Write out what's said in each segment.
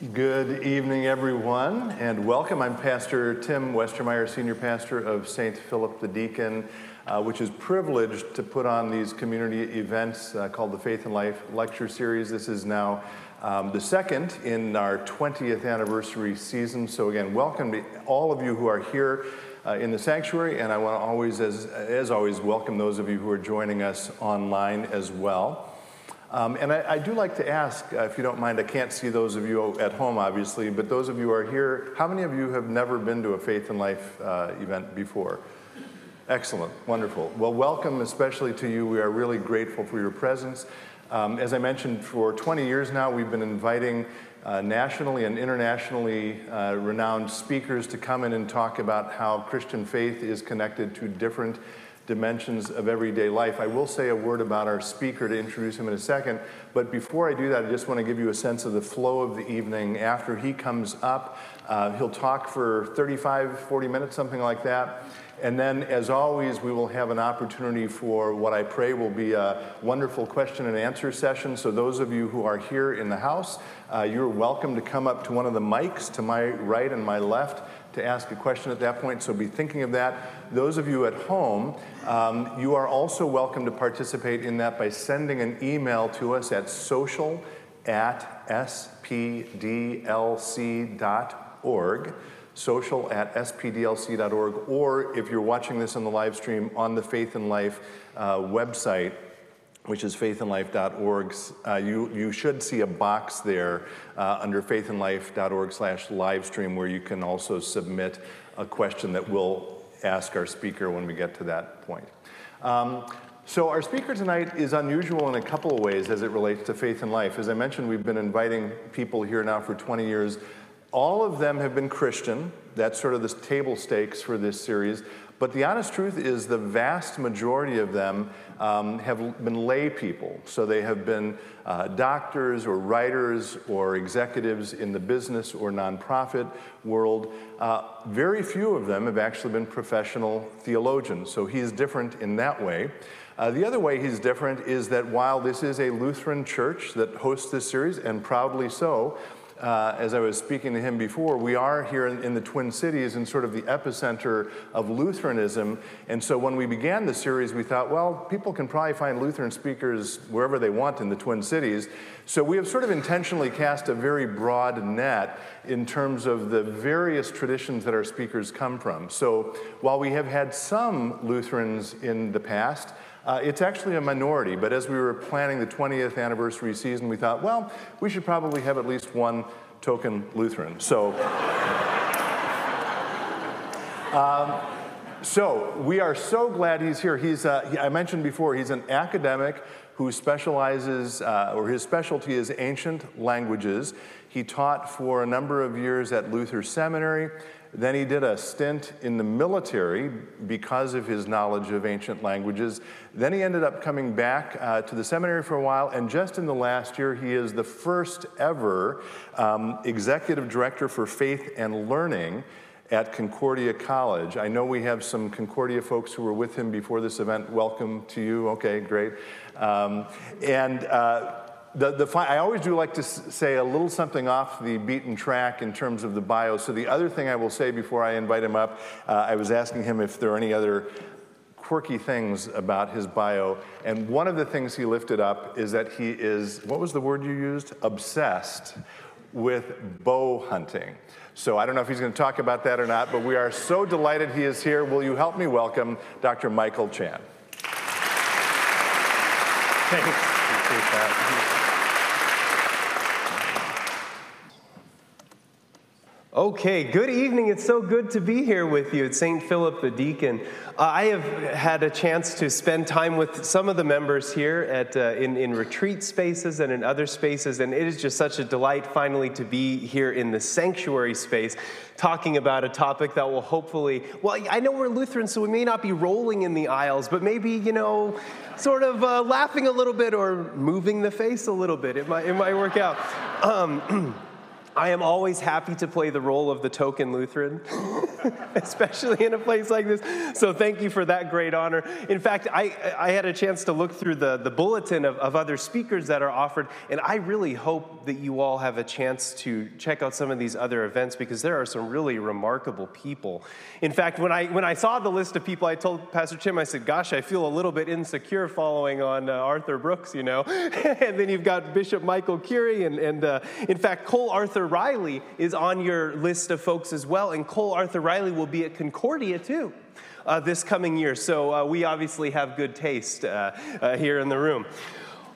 Good evening, everyone, and welcome. I'm Pastor Tim Westermeyer, Senior Pastor of St. Philip the Deacon, uh, which is privileged to put on these community events uh, called the Faith and Life Lecture Series. This is now um, the second in our 20th anniversary season. So, again, welcome to all of you who are here uh, in the sanctuary, and I want to always, as, as always, welcome those of you who are joining us online as well. Um, and I, I, do like to ask, uh, if you don't mind, I can't see those of you at home, obviously, but those of you who are here, how many of you have never been to a Faith and Life uh, event before? Excellent, wonderful. Well, welcome especially to you. We are really grateful for your presence. Um, as I mentioned, for 20 years now, we've been inviting uh, nationally and internationally uh, renowned speakers to come in and talk about how Christian faith is connected to different dimensions of everyday life. I will say a word about our speaker to introduce him in a second, but before I do that, I just want to give you a sense of the flow of the evening. After he comes up, uh, he'll talk for 35, 40 minutes, something like that. And then, as always, we will have an opportunity for what I pray will be a wonderful question and answer session. So, those of you who are here in the house, uh, you're welcome to come up to one of the mics to my right and my left to ask a question at that point, so be thinking of that. Those of you at home, um, you are also welcome to participate in that by sending an email to us at social at spdlc.org social at spdlc.org, or if you're watching this on the live stream on the Faith and Life uh, website, which is faithandlife.org. Uh, you, you should see a box there uh, under faithandlife.org slash livestream where you can also submit a question that we'll ask our speaker when we get to that point. Um, so our speaker tonight is unusual in a couple of ways as it relates to faith and life. As I mentioned, we've been inviting people here now for 20 years. All of them have been Christian. That's sort of the table stakes for this series. But the honest truth is, the vast majority of them um, have been lay people. So they have been uh, doctors or writers or executives in the business or nonprofit world. Uh, very few of them have actually been professional theologians. So he's different in that way. Uh, the other way he's different is that while this is a Lutheran church that hosts this series, and proudly so, uh, as I was speaking to him before, we are here in, in, the Twin Cities in sort of the epicenter of Lutheranism. And so when we began the series, we thought, well, people can probably find Lutheran speakers wherever they want in the Twin Cities. So we have sort of intentionally cast a very broad net in terms of the various traditions that our speakers come from. So while we have had some Lutherans in the past, uh, it's actually a minority, but as we were planning the 20th anniversary season, we thought, well, we should probably have at least one token Lutheran. So, um, so we are so glad he's here. He's, uh, I mentioned before, he's an academic who specializes, uh, or his specialty is ancient languages. He taught for a number of years at Luther Seminary. Then he did a stint in the military because of his knowledge of ancient languages. Then he ended up coming back uh, to the seminary for a while, and just in the last year, he is the first ever um, executive director for faith and learning at Concordia College. I know we have some Concordia folks who were with him before this event. Welcome to you. Okay, great. Um, and uh, the, the, I always do like to say a little something off the beaten track in terms of the bio. So, the other thing I will say before I invite him up, uh, I was asking him if there are any other quirky things about his bio. And one of the things he lifted up is that he is, what was the word you used? Obsessed with bow hunting. So I don't know if he's going to talk about that or not, but we are so delighted he is here. Will you help me welcome Dr. Michael Chan? Thanks. Appreciate that. Okay, good evening. It's so good to be here with you at St. Philip the Deacon. Uh, I have had a chance to spend time with some of the members here at, uh, in, in retreat spaces and in other spaces, and it is just such a delight finally to be here in the sanctuary space talking about a topic that will hopefully, well, I know we're Lutherans, so we may not be rolling in the aisles, but maybe, you know, sort of uh, laughing a little bit or moving the face a little bit. It might, it might work out. Um, I am always happy to play the role of the token Lutheran, especially in a place like this. So thank you for that great honor. In fact, I, I had a chance to look through the, the bulletin of, of other speakers that are offered, and I really hope that you all have a chance to check out some of these other events because there are some really remarkable people. In fact, when I, when I saw the list of people, I told Pastor Tim, I said, Gosh, I feel a little bit insecure following on uh, Arthur Brooks, you know. and then you've got Bishop Michael Curry, and, and uh, in fact, Cole Arthur. Arthur Riley is on your list of folks as well, and Cole Arthur Riley will be at Concordia too. Uh, this coming year. So uh, we obviously have good taste uh, uh here in the room.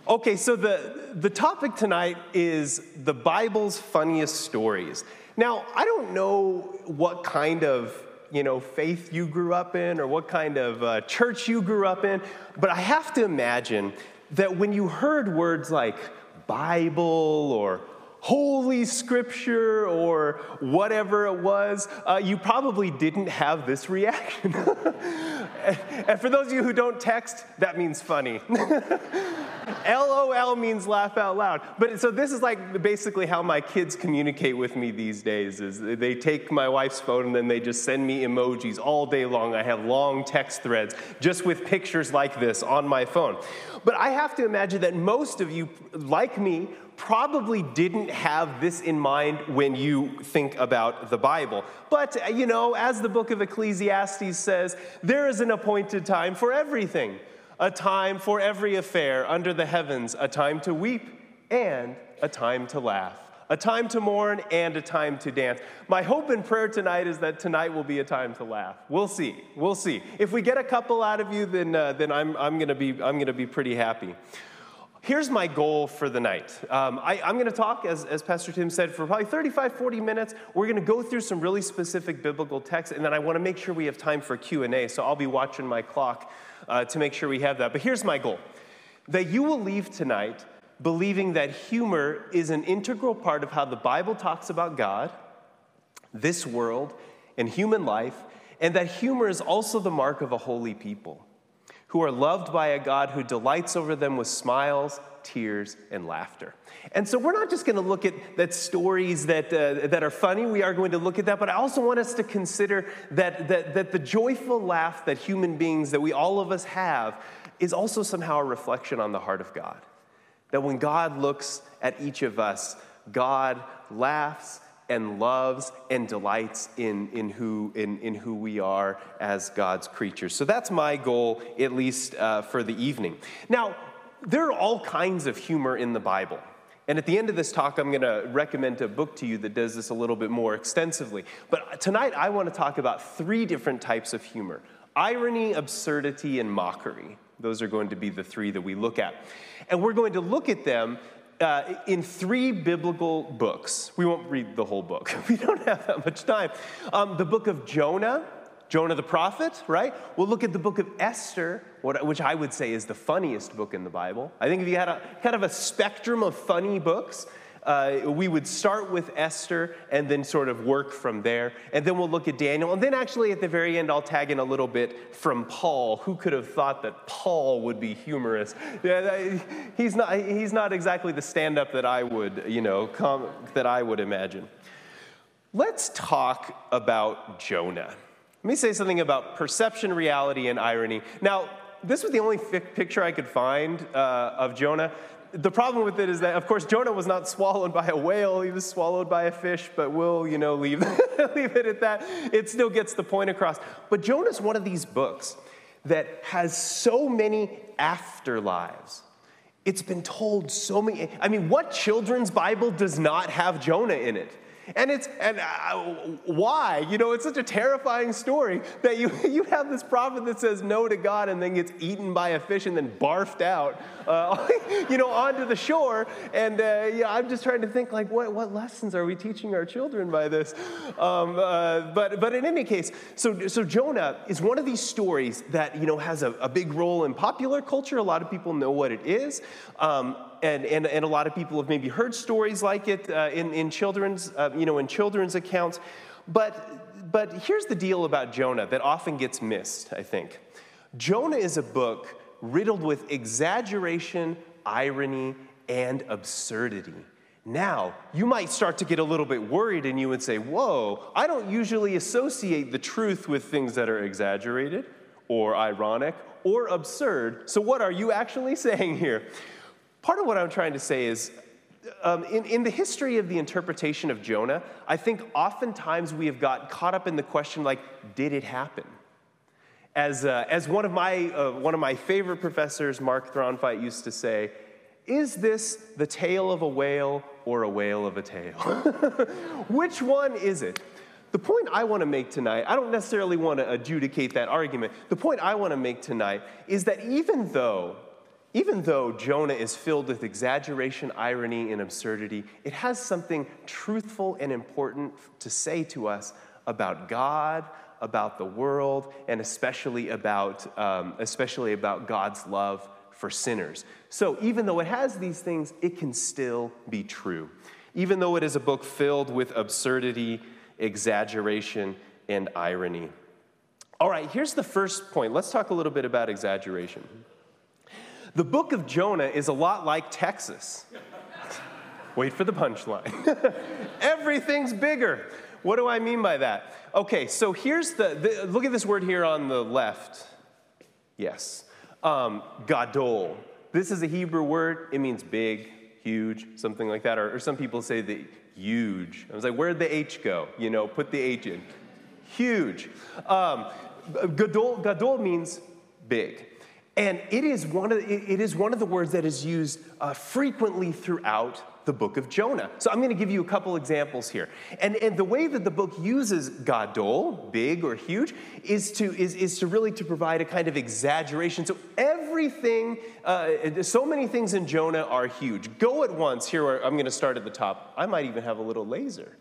Okay, so the, the topic tonight is the Bible's funniest stories. Now, I don't know what kind of you know faith you grew up in or what kind of uh, church you grew up in, but I have to imagine that when you heard words like Bible or Holy Scripture or whatever it was, uh, you probably didn't have this reaction. and for those of you who don't text, that means funny. LOL means laugh out loud. But so this is like basically how my kids communicate with me these days is they take my wife's phone and then they just send me emojis all day long. I have long text threads just with pictures like this on my phone. But I have to imagine that most of you like me probably didn't have this in mind when you think about the Bible. But, uh, you know, as the book of Ecclesiastes says, there is an appointed time for everything, a time for every affair under the heavens, a time to weep and a time to laugh. A time to mourn and a time to dance. My hope and prayer tonight is that tonight will be a time to laugh. We'll see. We'll see. If we get a couple out of you, then, uh, then I'm, I'm going to be, I'm going to be pretty happy. Here's my goal for the night. Um, I, am going to talk, as, as Pastor Tim said, for probably 35, 40 minutes. We're going to go through some really specific biblical texts, and then I want to make sure we have time for Q&A, so I'll be watching my clock uh, to make sure we have that. But here's my goal, that you will leave tonight believing that humor is an integral part of how the Bible talks about God, this world, and human life, and that humor is also the mark of a holy people who are loved by a God who delights over them with smiles, tears, and laughter. And so we're not just going to look at that stories that, uh, that are funny, we are going to look at that, but I also want us to consider that, that, that the joyful laugh that human beings, that we all of us have, is also somehow a reflection on the heart of God. That when God looks at each of us, God laughs and loves and delights in, in, who, in, in who we are as God's creatures. So that's my goal, at least uh, for the evening. Now, there are all kinds of humor in the Bible. And at the end of this talk, I'm going to recommend a book to you that does this a little bit more extensively. But tonight, I want to talk about three different types of humor irony, absurdity, and mockery. Those are going to be the three that we look at. And we're going to look at them uh, in three biblical books. We won't read the whole book, we don't have that much time. Um, the book of Jonah, Jonah the prophet, right? We'll look at the book of Esther, which I would say is the funniest book in the Bible. I think if you had a kind of a spectrum of funny books, uh, we would start with Esther and then sort of work from there. And then we'll look at Daniel. And then actually at the very end, I'll tag in a little bit from Paul. Who could have thought that Paul would be humorous? Yeah, he's not, he's not exactly the stand up that I would, you know, come, that I would imagine. Let's talk about Jonah. Let me say something about perception, reality, and irony. Now, this was the only picture I could find uh, of Jonah the problem with it is that, of course, Jonah was not swallowed by a whale. He was swallowed by a fish, but we'll, you know, leave, leave it at that. It still gets the point across. But Jonah's one of these books that has so many afterlives. It's been told so many. I mean, what children's Bible does not have Jonah in it? And it's, and uh, why? You know, it's such a terrifying story that you, you have this prophet that says no to God and then gets eaten by a fish and then barfed out, uh, you know, onto the shore. And uh, yeah, I'm just trying to think, like, what, what lessons are we teaching our children by this? Um, uh, but, but in any case, so, so Jonah is one of these stories that, you know, has a, a big role in popular culture. A lot of people know what it is. Um, and, and, and a lot of people have maybe heard stories like it uh, in, in, children's, uh, you know, in children's accounts. But, but here's the deal about Jonah that often gets missed, I think. Jonah is a book riddled with exaggeration, irony, and absurdity. Now, you might start to get a little bit worried and you would say, Whoa, I don't usually associate the truth with things that are exaggerated or ironic or absurd. So, what are you actually saying here? Part of what I'm trying to say is um, in, in the history of the interpretation of Jonah, I think oftentimes we have got caught up in the question like, did it happen? As, uh, as one, of my, uh, one of my favorite professors, Mark Throntveit, used to say, is this the tail of a whale or a whale of a tail? Which one is it? The point I want to make tonight, I don't necessarily want to adjudicate that argument. The point I want to make tonight is that even though even though Jonah is filled with exaggeration, irony, and absurdity, it has something truthful and important to say to us about God, about the world, and especially about, um, especially about God's love for sinners. So even though it has these things, it can still be true. Even though it is a book filled with absurdity, exaggeration, and irony. All right, here's the first point. Let's talk a little bit about exaggeration. The book of Jonah is a lot like Texas. Wait for the punchline. Everything's bigger. What do I mean by that? Okay, so here's the, the look at this word here on the left. Yes. Um, gadol. This is a Hebrew word. It means big, huge, something like that. Or, or some people say the huge. I was like, where'd the H go? You know, put the H in. Huge. Um, gadol, gadol means big. And it is one of, it is one of the words that is used uh, frequently throughout the book of Jonah. So I'm going to give you a couple examples here. And, and the way that the book uses gadol, big or huge, is to, is, is to really to provide a kind of exaggeration. So everything, uh, so many things in Jonah are huge. Go at once. Here, I'm going to start at the top. I might even have a little laser.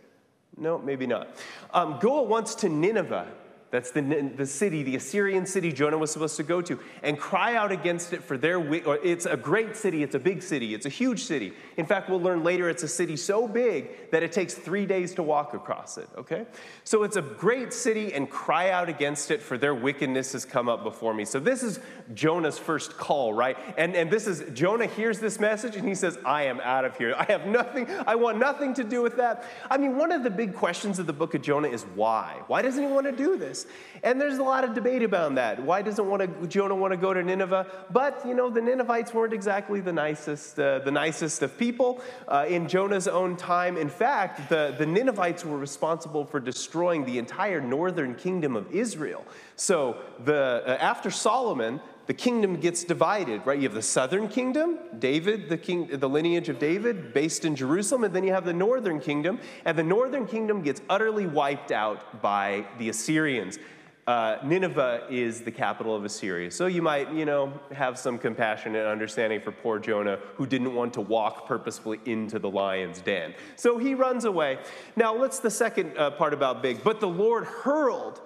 No, maybe not. Um, go at once to Nineveh that's the, the city, the Assyrian city Jonah was supposed to go to, and cry out against it for their. It's a great city, it's a big city, it's a huge city. In fact, we'll learn later it's a city so big that it takes three days to walk across it, okay? So it's a great city, and cry out against it for their wickedness has come up before me. So this is Jonah's first call, right? And, and this is Jonah hears this message and he says, I am out of here. I have nothing, I want nothing to do with that. I mean, one of the big questions of the book of Jonah is why? Why doesn't he want to do this? And there's a lot of debate about that. Why doesn't want to, Jonah want to go to Nineveh? But, you know, the Ninevites weren't exactly the nicest, uh, the nicest of people uh, in Jonah's own time. In fact, the, the Ninevites were responsible for destroying the entire northern kingdom of Israel. So the, uh, after Solomon, the kingdom gets divided, right? You have the southern kingdom, David, the king, the lineage of David, based in Jerusalem, and then you have the northern kingdom, and the northern kingdom gets utterly wiped out by the Assyrians. Uh, Nineveh is the capital of Assyria. So you might, you know, have some compassion and understanding for poor Jonah who didn't want to walk purposefully into the lion's den. So he runs away. Now, what's the second uh, part about big? But the Lord hurled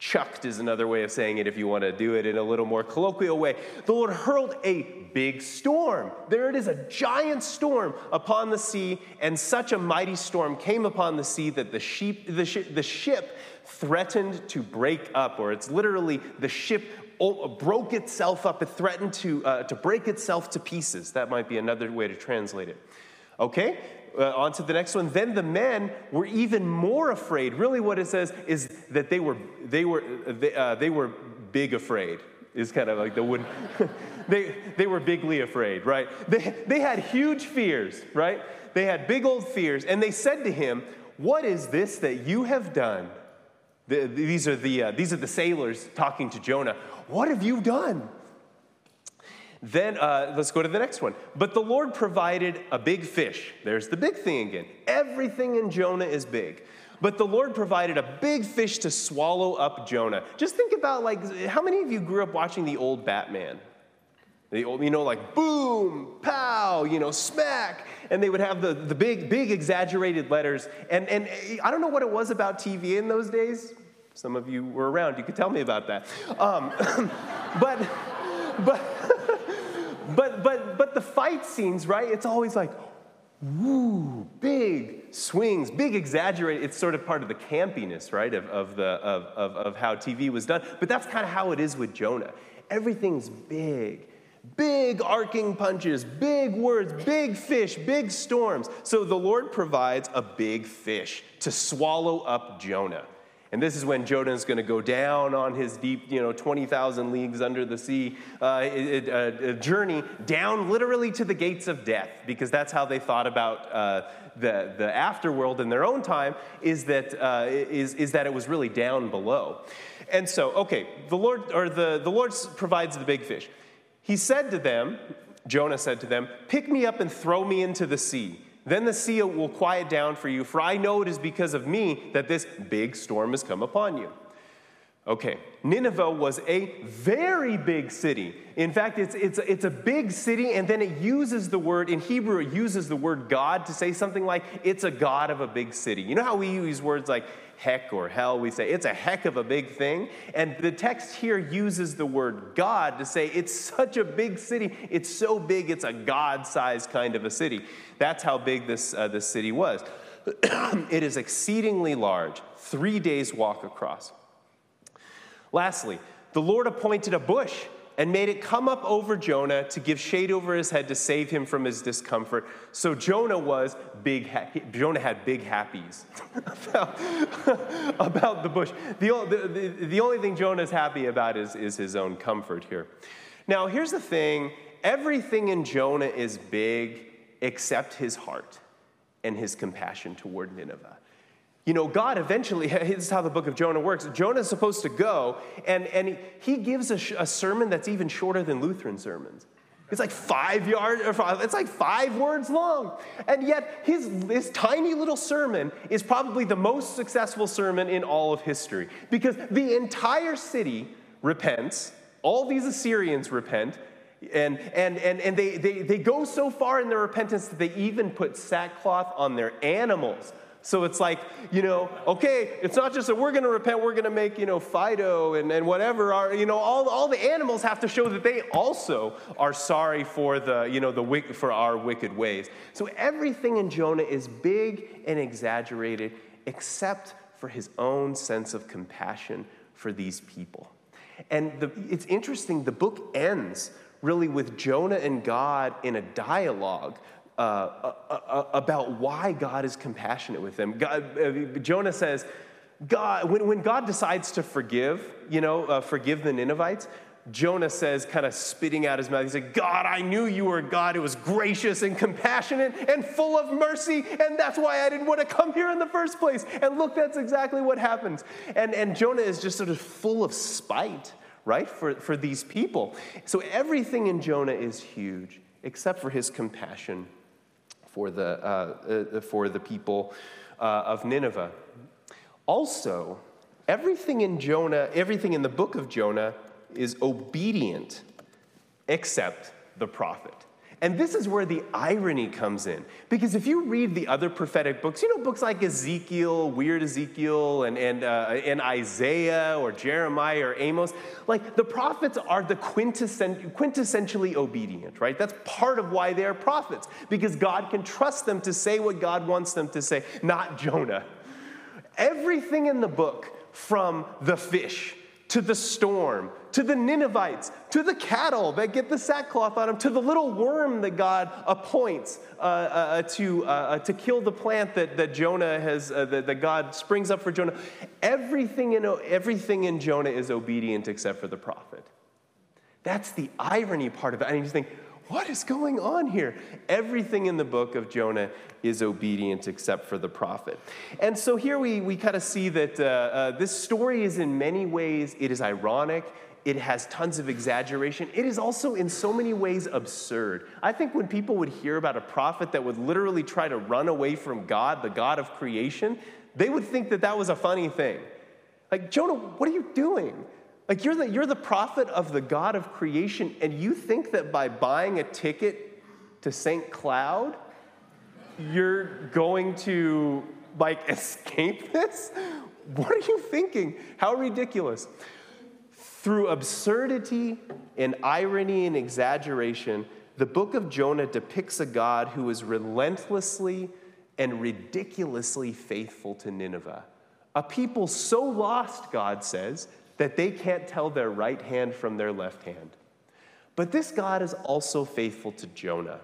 chucked is another way of saying it if you want to do it in a little more colloquial way. The Lord hurled a big storm. There it is, a giant storm upon the sea, and such a mighty storm came upon the sea that the, sheep, the, sh- the ship threatened to break up, or it's literally the ship broke itself up. It threatened to, uh, to break itself to pieces. That might be another way to translate it. Okay, uh, on to the next one. Then the men were even more afraid. Really, what it says is that they were, they were, they, uh, they were big afraid, is kind of like the wood. they, they were bigly afraid, right? They, they had huge fears, right? They had big old fears. And they said to him, What is this that you have done? The, these, are the, uh, these are the sailors talking to Jonah. What have you done? Then uh, let's go to the next one. But the Lord provided a big fish. There's the big thing again. Everything in Jonah is big. But the Lord provided a big fish to swallow up Jonah. Just think about like how many of you grew up watching the old Batman? The old, you know, like boom, pow, you know, smack. And they would have the, the big, big exaggerated letters. And, and I don't know what it was about TV in those days. Some of you were around, you could tell me about that. Um, but, but, but, but, but the fight scenes, right? It's always like, woo, big swings, big exaggerated. It's sort of part of the campiness, right, of, of, the, of, of, of how TV was done. But that's kind of how it is with Jonah. Everything's big, Big arcing punches, big words, big fish, big storms. So the Lord provides a big fish to swallow up Jonah. And this is when Jonah is going to go down on his deep, you know, 20,000 leagues under the sea uh, a, journey down literally to the gates of death, because that's how they thought about uh, the, the afterworld in their own time, is that, uh, is, is that it was really down below. And so, okay, the Lord, or the, the Lord provides the big fish. He said to them, Jonah said to them, Pick me up and throw me into the sea. Then the sea will quiet down for you, for I know it is because of me that this big storm has come upon you. Okay, Nineveh was a very big city. In fact, it's, it's, it's a big city, and then it uses the word, in Hebrew, it uses the word God to say something like, it's a God of a big city. You know how we use words like heck or hell? We say, it's a heck of a big thing. And the text here uses the word God to say, it's such a big city. It's so big, it's a God sized kind of a city. That's how big this, uh, this city was. it is exceedingly large, three days' walk across. Lastly, the Lord appointed a bush and made it come up over Jonah to give shade over his head to save him from his discomfort. So Jonah was big. Ha- Jonah had big happies about, about the bush. The, the, the only thing Jonah's happy about is, is his own comfort here. Now, here's the thing everything in Jonah is big except his heart and his compassion toward Nineveh. You know, God eventually, this is how the book of Jonah works. Jonah is supposed to go, and, and he gives a, a sermon that's even shorter than Lutheran sermons. It's like five yards, it's like five words long. And yet, his, his tiny little sermon is probably the most successful sermon in all of history because the entire city repents, all these Assyrians repent, and, and, and, and they, they, they go so far in their repentance that they even put sackcloth on their animals. So it's like, you know, okay, it's not just that we're going to repent, we're going to make, you know, Fido and, and whatever. You know, all, all the animals have to show that they also are sorry for the, you know, the for our wicked ways. So everything in Jonah is big and exaggerated except for his own sense of compassion for these people. And the, it's interesting, the book ends really with Jonah and God in a dialogue uh, uh, uh, about why God is compassionate with them. God, uh, Jonah says, God, when, when God decides to forgive, you know, uh, forgive the Ninevites, Jonah says, kind of spitting out his mouth, he said, God, I knew you were God who was gracious and compassionate and full of mercy, and that's why I didn't want to come here in the first place. And look, that's exactly what happens. And, and Jonah is just sort of full of spite right, for, for these people. So everything in Jonah is huge, except for his compassion for the, uh, uh, for the people uh, of Nineveh. Also, everything in Jonah, everything in the book of Jonah is obedient except the prophet. And this is where the irony comes in. Because if you read the other prophetic books, you know, books like Ezekiel, Weird Ezekiel, and, and, uh, and Isaiah, or Jeremiah, or Amos, like the prophets are the quintessentially obedient, right? That's part of why they're prophets, because God can trust them to say what God wants them to say, not Jonah. Everything in the book, from the fish to the storm, to the Ninevites, to the cattle that get the sackcloth on them, to the little worm that God appoints uh, uh, uh to, uh, uh, to kill the plant that, that Jonah has, uh, that, that, God springs up for Jonah. Everything in, everything in Jonah is obedient except for the prophet. That's the irony part of it. And you think, what is going on here? Everything in the book of Jonah is obedient except for the prophet. And so here we, we kind of see that uh, uh, this story is in many ways, it is ironic. It has tons of exaggeration. It is also in so many ways absurd. I think when people would hear about a prophet that would literally try to run away from God, the God of creation, they would think that that was a funny thing. Like, Jonah, what are you doing? Like you're the, you're the prophet of the God of creation, and you think that by buying a ticket to St. Cloud, you're going to like escape this? What are you thinking? How ridiculous. Through absurdity and irony and exaggeration, the book of Jonah depicts a God who is relentlessly and ridiculously faithful to Nineveh. A people so lost, God says, that they can't tell their right hand from their left hand. But this God is also faithful to Jonah,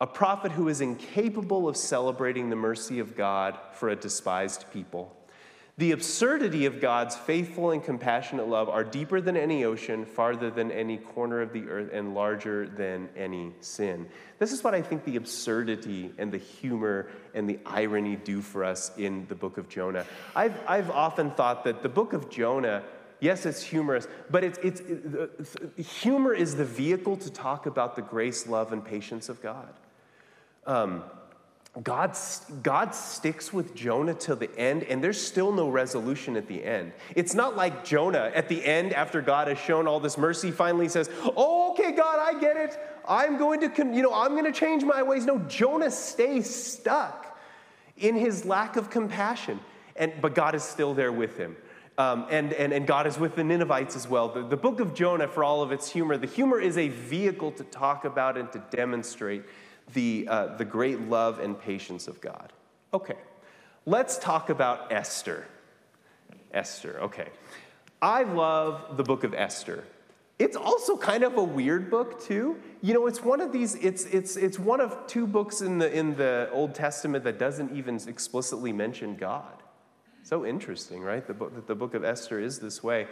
a prophet who is incapable of celebrating the mercy of God for a despised people. The absurdity of God's faithful and compassionate love are deeper than any ocean, farther than any corner of the earth, and larger than any sin. This is what I think the absurdity and the humor and the irony do for us in the book of Jonah. I've, I've often thought that the book of Jonah, yes, it's humorous, but it's, it's, it, humor is the vehicle to talk about the grace, love, and patience of God. Um, God, God sticks with Jonah till the end, and there's still no resolution at the end. It's not like Jonah at the end, after God has shown all this mercy, finally says, Oh, okay, God, I get it. I'm going to, you know, I'm going to change my ways. No, Jonah stays stuck in his lack of compassion, and, but God is still there with him. Um, and, and, and God is with the Ninevites as well. The, the book of Jonah, for all of its humor, the humor is a vehicle to talk about and to demonstrate the, uh, the great love and patience of God. Okay, let's talk about Esther. Esther, okay. I love the book of Esther. It's also kind of a weird book too. You know, it's one of these. It's it's it's one of two books in the in the Old Testament that doesn't even explicitly mention God. So interesting, right? The book the book of Esther is this way.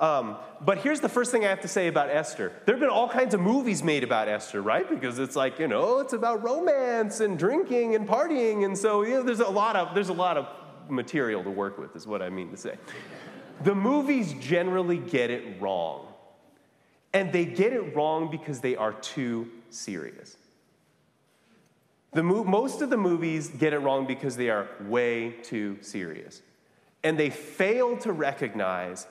Um, but here's the first thing I have to say about Esther. There have been all kinds of movies made about Esther, right? Because it's like, you know, it's about romance and drinking and partying. And so, you know, there's a lot of, there's a lot of material to work with, is what I mean to say. The movies generally get it wrong. And they get it wrong because they are too serious. The mo- most of the movies get it wrong because they are way too serious. And they fail to recognize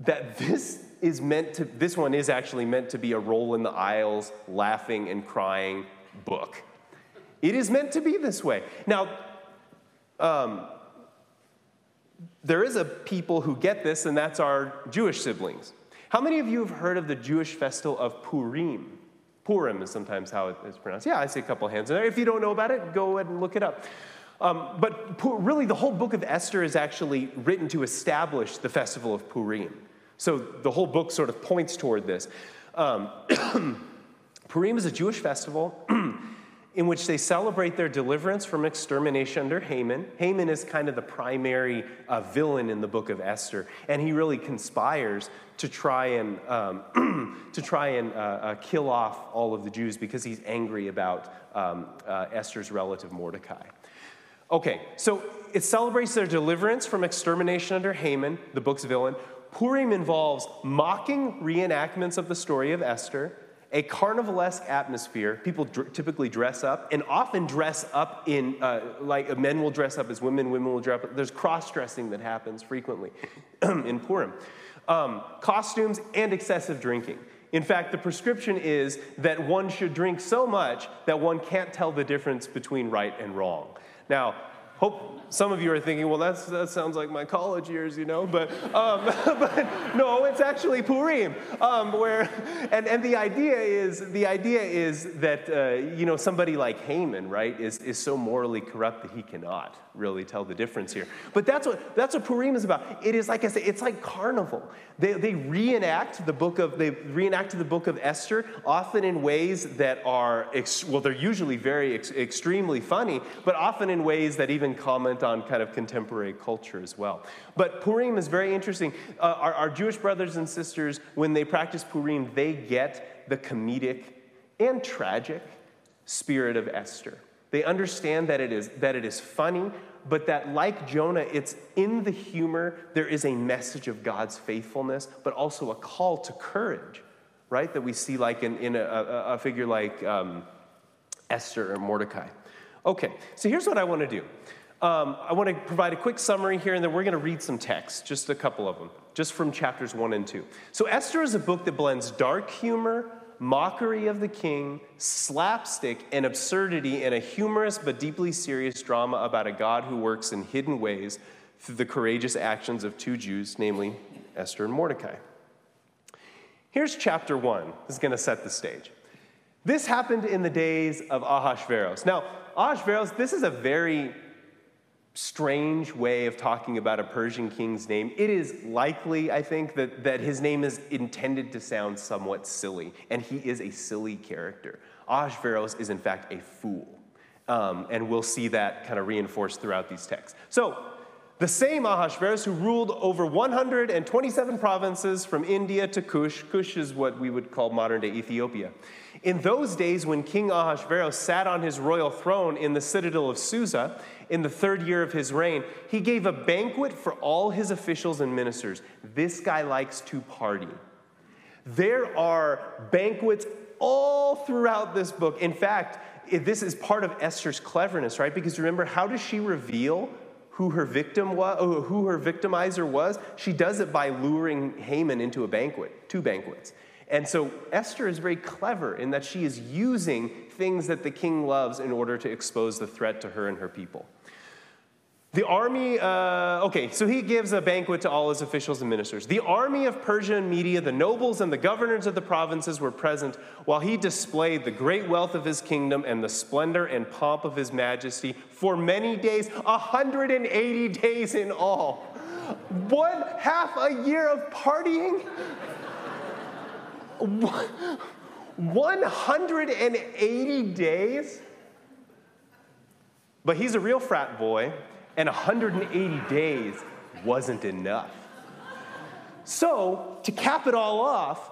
that this is meant to, this one is actually meant to be a roll in the aisles, laughing and crying book. It is meant to be this way. Now, um, there is a people who get this, and that's our Jewish siblings. How many of you have heard of the Jewish festival of Purim? Purim is sometimes how it's pronounced. Yeah, I see a couple of hands in there. If you don't know about it, go ahead and look it up. Um, but really, the whole book of Esther is actually written to establish the festival of Purim. So the whole book sort of points toward this. Um, Purim is a Jewish festival in which they celebrate their deliverance from extermination under Haman. Haman is kind of the primary uh, villain in the book of Esther, and he really conspires to try and, um, to try and uh, uh, kill off all of the Jews because he's angry about um, uh, Esther's relative Mordecai. Okay, so it celebrates their deliverance from extermination under Haman, the book's villain, Purim involves mocking reenactments of the story of Esther, a carnivalesque atmosphere. People dr- typically dress up and often dress up in, uh, like men will dress up as women, women will dress up. There's cross dressing that happens frequently in Purim. Um, costumes and excessive drinking. In fact, the prescription is that one should drink so much that one can't tell the difference between right and wrong. Now, hope some of you are thinking, well, that's, that sounds like my college years, you know, but, um, but no, it's actually Purim, um, where, and, and the idea is, the idea is that, uh, you know, somebody like Haman, right, is, is so morally corrupt that he cannot really tell the difference here. But that's what, that's what Purim is about. It is, like I say, it's like carnival. They, they reenact the book of, they reenact the book of Esther, often in ways that are, ex- well, they're usually very ex- extremely funny, but often in ways that even comment on kind of contemporary culture as well. But Purim is very interesting. Uh, our, our Jewish brothers and sisters, when they practice Purim, they get the comedic and tragic spirit of Esther. They understand that it is, that it is funny, but that like Jonah, it's in the humor, there is a message of God's faithfulness, but also a call to courage, right? That we see like in, in a, a, figure like um, Esther or Mordecai. Okay, so here's what I want to do. Um, I want to provide a quick summary here, and then we're going to read some texts, just a couple of them, just from chapters one and two. So, Esther is a book that blends dark humor, mockery of the king, slapstick, and absurdity in a humorous but deeply serious drama about a God who works in hidden ways through the courageous actions of two Jews, namely Esther and Mordecai. Here's chapter one. This is going to set the stage. This happened in the days of Ahasuerus. Now, Ahasuerus, this is a very strange way of talking about a Persian king's name. It is likely, I think, that, that his name is intended to sound somewhat silly, and he is a silly character. Ahasuerus is, in fact, a fool. Um, and we'll see that kind of reinforced throughout these texts. So, the same Ahasuerus who ruled over 127 provinces from India to Kush, Kush is what we would call modern day Ethiopia. In those days, when King Ahasuerus sat on his royal throne in the citadel of Susa, in the third year of his reign, he gave a banquet for all his officials and ministers. This guy likes to party. There are banquets all throughout this book. In fact, this is part of Esther's cleverness, right? Because remember, how does she reveal who her victim was, oh, uh, who her victimizer was? She does it by luring Haman into a banquet, two banquets. And so Esther is very clever in that she is using things that the king loves in order to expose the threat to her and her people. The army, uh, okay, so he gives a banquet to all his officials and ministers. The army of Persia and Media, the nobles and the governors of the provinces were present while he displayed the great wealth of his kingdom and the splendor and pomp of his majesty for many days, 180 days in all. One half a year of partying? 180 days? But he's a real frat boy, and 180 days wasn't enough. So, to cap it all off,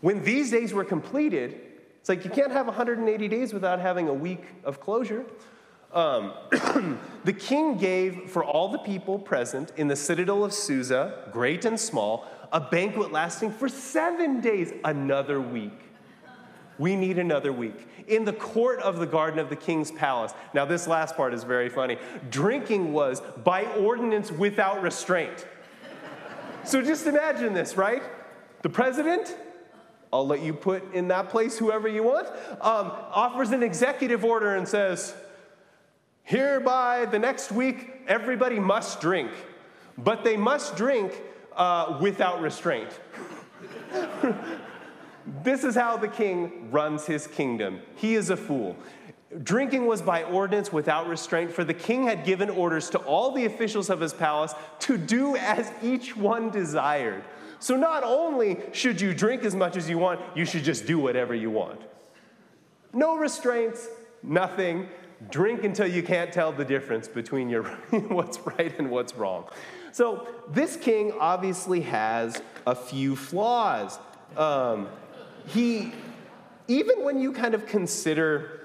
when these days were completed, it's like you can't have 180 days without having a week of closure. Um, the king gave for all the people present in the citadel of Susa, great and small, a banquet lasting for seven days, another week. We need another week. In the court of the garden of the king's palace. Now, this last part is very funny. Drinking was by ordinance without restraint. So just imagine this, right? The president, I'll let you put in that place whoever you want, um, offers an executive order and says, Hereby, the next week, everybody must drink, but they must drink uh, without restraint. this is how the king runs his kingdom. He is a fool. Drinking was by ordinance without restraint, for the king had given orders to all the officials of his palace to do as each one desired. So not only should you drink as much as you want, you should just do whatever you want. No restraints, nothing. Drink until you can't tell the difference between your, what's right and what's wrong. So this king obviously has a few flaws. Um, he, even when you kind of consider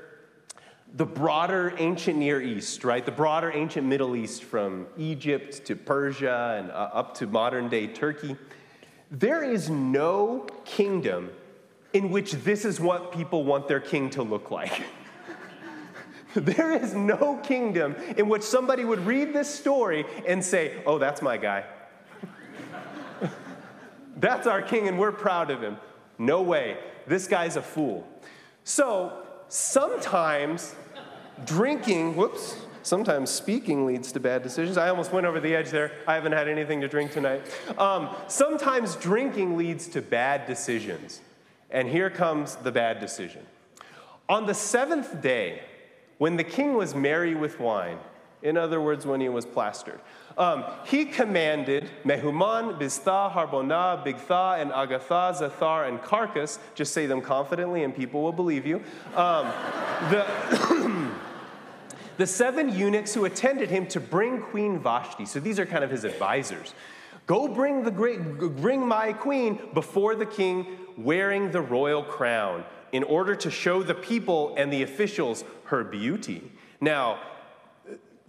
the broader ancient Near East, right? The broader ancient Middle East from Egypt to Persia and uh, up to modern day Turkey, there is no kingdom in which this is what people want their king to look like. There is no kingdom in which somebody would read this story and say, oh, that's my guy. that's our king, and we're proud of him. No way. This guy's a fool. So sometimes drinking, whoops, sometimes speaking leads to bad decisions. I almost went over the edge there. I haven't had anything to drink tonight. Um, sometimes drinking leads to bad decisions. And here comes the bad decision. On the seventh day, when the king was merry with wine, in other words, when he was plastered, um, he commanded Mehuman, Biztha, Harbonah, Bigtha, and Abagtha, Zethar, and Carkas, just say them confidently and people will believe you. Um, the, the seven eunuchs who attended him to bring Queen Vashti, so these are kind of his advisors. Go bring, the great, bring my queen before the king wearing the royal crown in order to show the people and the officials her beauty. Now,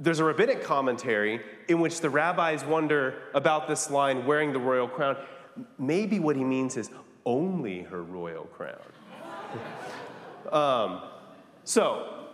there's a rabbinic commentary in which the rabbis wonder about this line, wearing the royal crown. Maybe what he means is only her royal crown. um, so,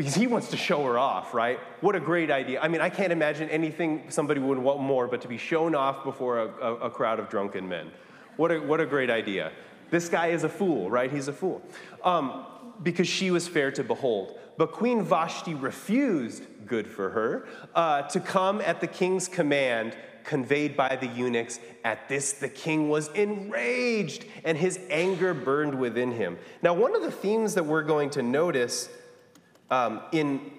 he wants to show her off, right? What a great idea. I mean, I can't imagine anything somebody would want more but to be shown off before a, a, a crowd of drunken men. What a, what a great idea. This guy is a fool, right? He's a fool. Um, because she was fair to behold. But Queen Vashti refused, good for her, uh, to come at the king's command conveyed by the eunuchs. At this, the king was enraged, and his anger burned within him. Now, one of the themes that we're going to notice um, in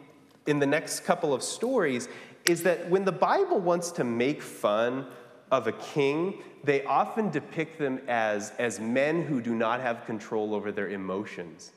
in the next couple of stories is that when the Bible wants to make fun of a king, they often depict them as, as men who do not have control over their emotions.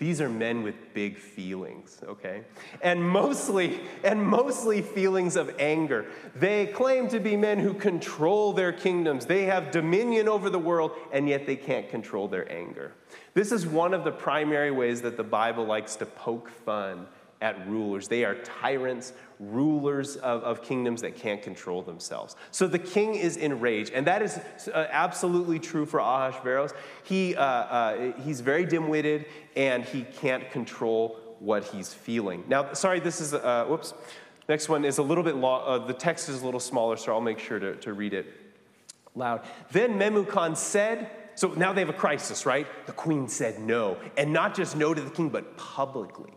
These are men with big feelings, okay? And mostly, and mostly feelings of anger. They claim to be men who control their kingdoms. They have dominion over the world, and yet they can't control their anger. This is one of the primary ways that the Bible likes to poke fun at rulers. They are tyrants, rulers of, of kingdoms that can't control themselves. So the king is enraged, and that is uh, absolutely true for Ahasuerus. He, uh, uh, he's very dim witted, and he can't control what he's feeling. Now, sorry, this is, uh, whoops. Next one is a little bit long, uh, the text is a little smaller, so I'll make sure to, to read it loud. Then Memucan said, so now they have a crisis, right? The queen said no, and not just no to the king, but publicly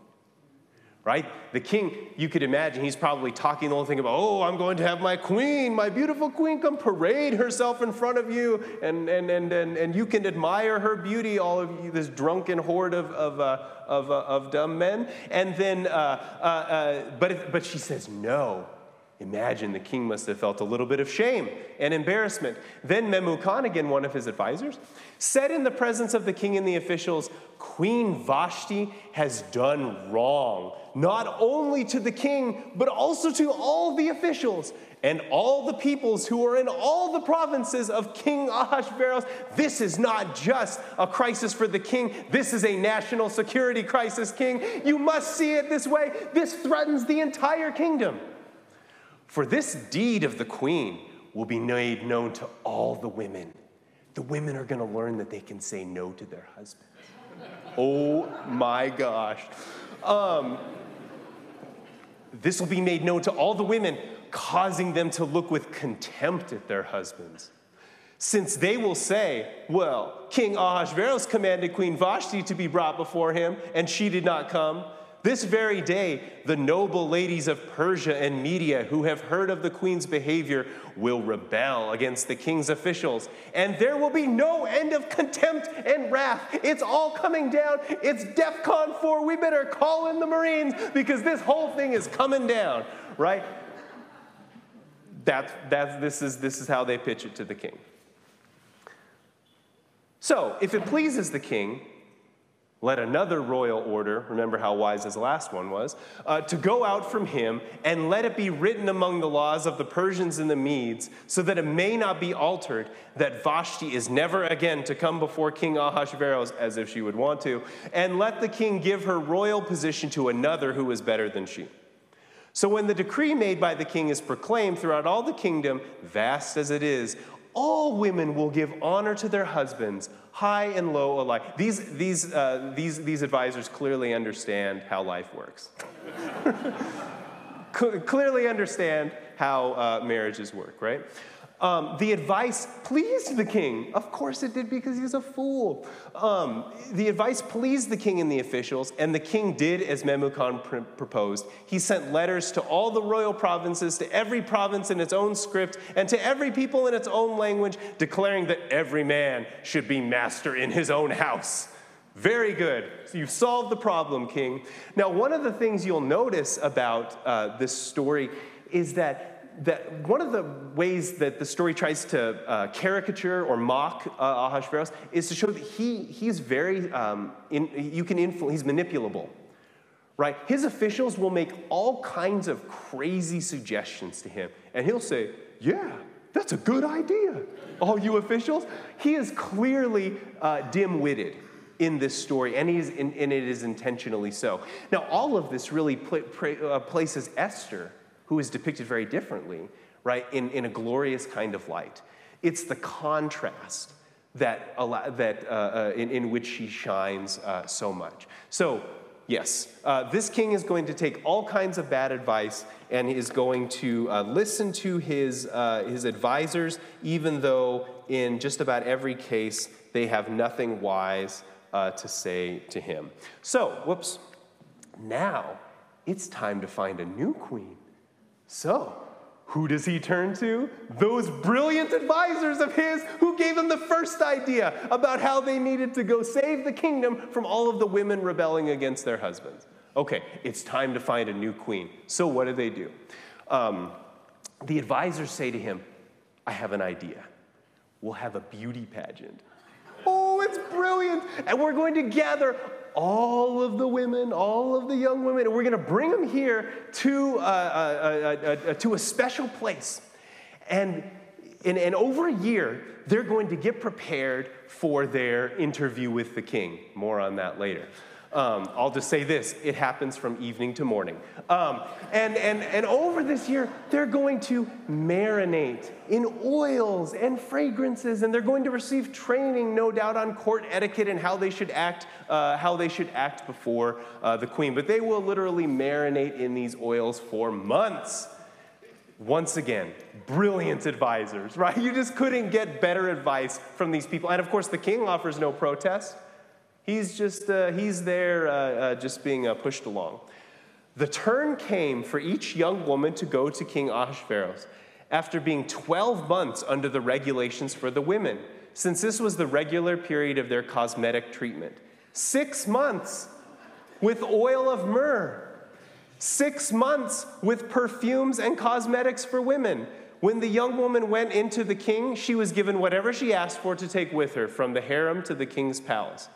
right? The king, you could imagine, he's probably talking the whole thing about, oh, I'm going to have my queen, my beautiful queen, come parade herself in front of you, and, and, and, and, and you can admire her beauty, all of you, this drunken horde of, of, uh, of, uh, of dumb men. And then, uh, uh, uh but, if, but she says no. Imagine the king must have felt a little bit of shame and embarrassment. Then Memucan, again one of his advisors, said in the presence of the king and the officials, Queen Vashti has done wrong, not only to the king, but also to all the officials and all the peoples who are in all the provinces of King Ahasuerus. This is not just a crisis for the king, this is a national security crisis, king. You must see it this way. This threatens the entire kingdom. For this deed of the queen will be made known to all the women. The women are going to learn that they can say no to their husbands. oh my gosh. Um, this will be made known to all the women, causing them to look with contempt at their husbands. Since they will say, Well, King Ahasuerus commanded Queen Vashti to be brought before him, and she did not come. This very day, the noble ladies of Persia and Media who have heard of the queen's behavior will rebel against the king's officials, and there will be no end of contempt and wrath. It's all coming down. It's DEFCON 4. We better call in the Marines because this whole thing is coming down, right? That, that, this, is, this is how they pitch it to the king. So, if it pleases the king, let another royal order, remember how wise his last one was, uh, to go out from him, and let it be written among the laws of the Persians and the Medes, so that it may not be altered, that Vashti is never again to come before King Ahasuerus as if she would want to, and let the king give her royal position to another who is better than she. So when the decree made by the king is proclaimed throughout all the kingdom, vast as it is, all women will give honor to their husbands, high and low alike. These, these, uh, these, these advisors clearly understand how life works. clearly understand how uh, marriages work, right? Um, the advice pleased the king. Of course it did because he's a fool. Um, the advice pleased the king and the officials, and the king did as Memucan pr- proposed. He sent letters to all the royal provinces, to every province in its own script, and to every people in its own language, declaring that every man should be master in his own house. Very good. So you've solved the problem, king. Now, one of the things you'll notice about uh, this story is that that one of the ways that the story tries to uh, caricature or mock uh, Ahasuerus is to show that he, he's very, um, in, you can influence, he's manipulable, right? His officials will make all kinds of crazy suggestions to him, and he'll say, yeah, that's a good idea, all you officials. He is clearly uh, dim-witted in this story, and, he's in, and it is intentionally so. Now, all of this really pl- uh, places Esther who is depicted very differently, right, in, in a glorious kind of light. It's the contrast that, that, uh, uh, in, in which she shines uh, so much. So, yes, uh, this king is going to take all kinds of bad advice and is going to uh, listen to his, uh, his advisors, even though in just about every case they have nothing wise to say to him. So, whoops, now it's time to find a new queen. So, who does he turn to? Those brilliant advisors of his who gave him the first idea about how they needed to go save the kingdom from all of the women rebelling against their husbands. Okay, it's time to find a new queen. So what do they do? Um, the advisors say to him, I have an idea. We'll have a beauty pageant. Oh, it's brilliant. And we're going to gather all of the women, all of the young women, and we're going to bring them here to, uh, uh, uh, uh, to a special place. And, and, and over a year, they're going to get prepared for their interview with the king. More on that later. Um, I'll just say this it happens from evening to morning. Um, and, and, and over this year, they're going to marinate in oils and fragrances, and they're going to receive training, no doubt, on court etiquette and how they should act, uh, how they should act before uh, the queen. But they will literally marinate in these oils for months. Once again, brilliant advisors, right? You just couldn't get better advice from these people. And of course, the king offers no protest. He's just, uh, he's there uh, uh, just being uh, pushed along. The turn came for each young woman to go to King Ahasuerus after being 12 months under the regulations for the women, since this was the regular period of their cosmetic treatment. Six months with oil of myrrh. Six months with perfumes and cosmetics for women. When the young woman went into the king, she was given whatever she asked for to take with her, from the harem to the king's palace.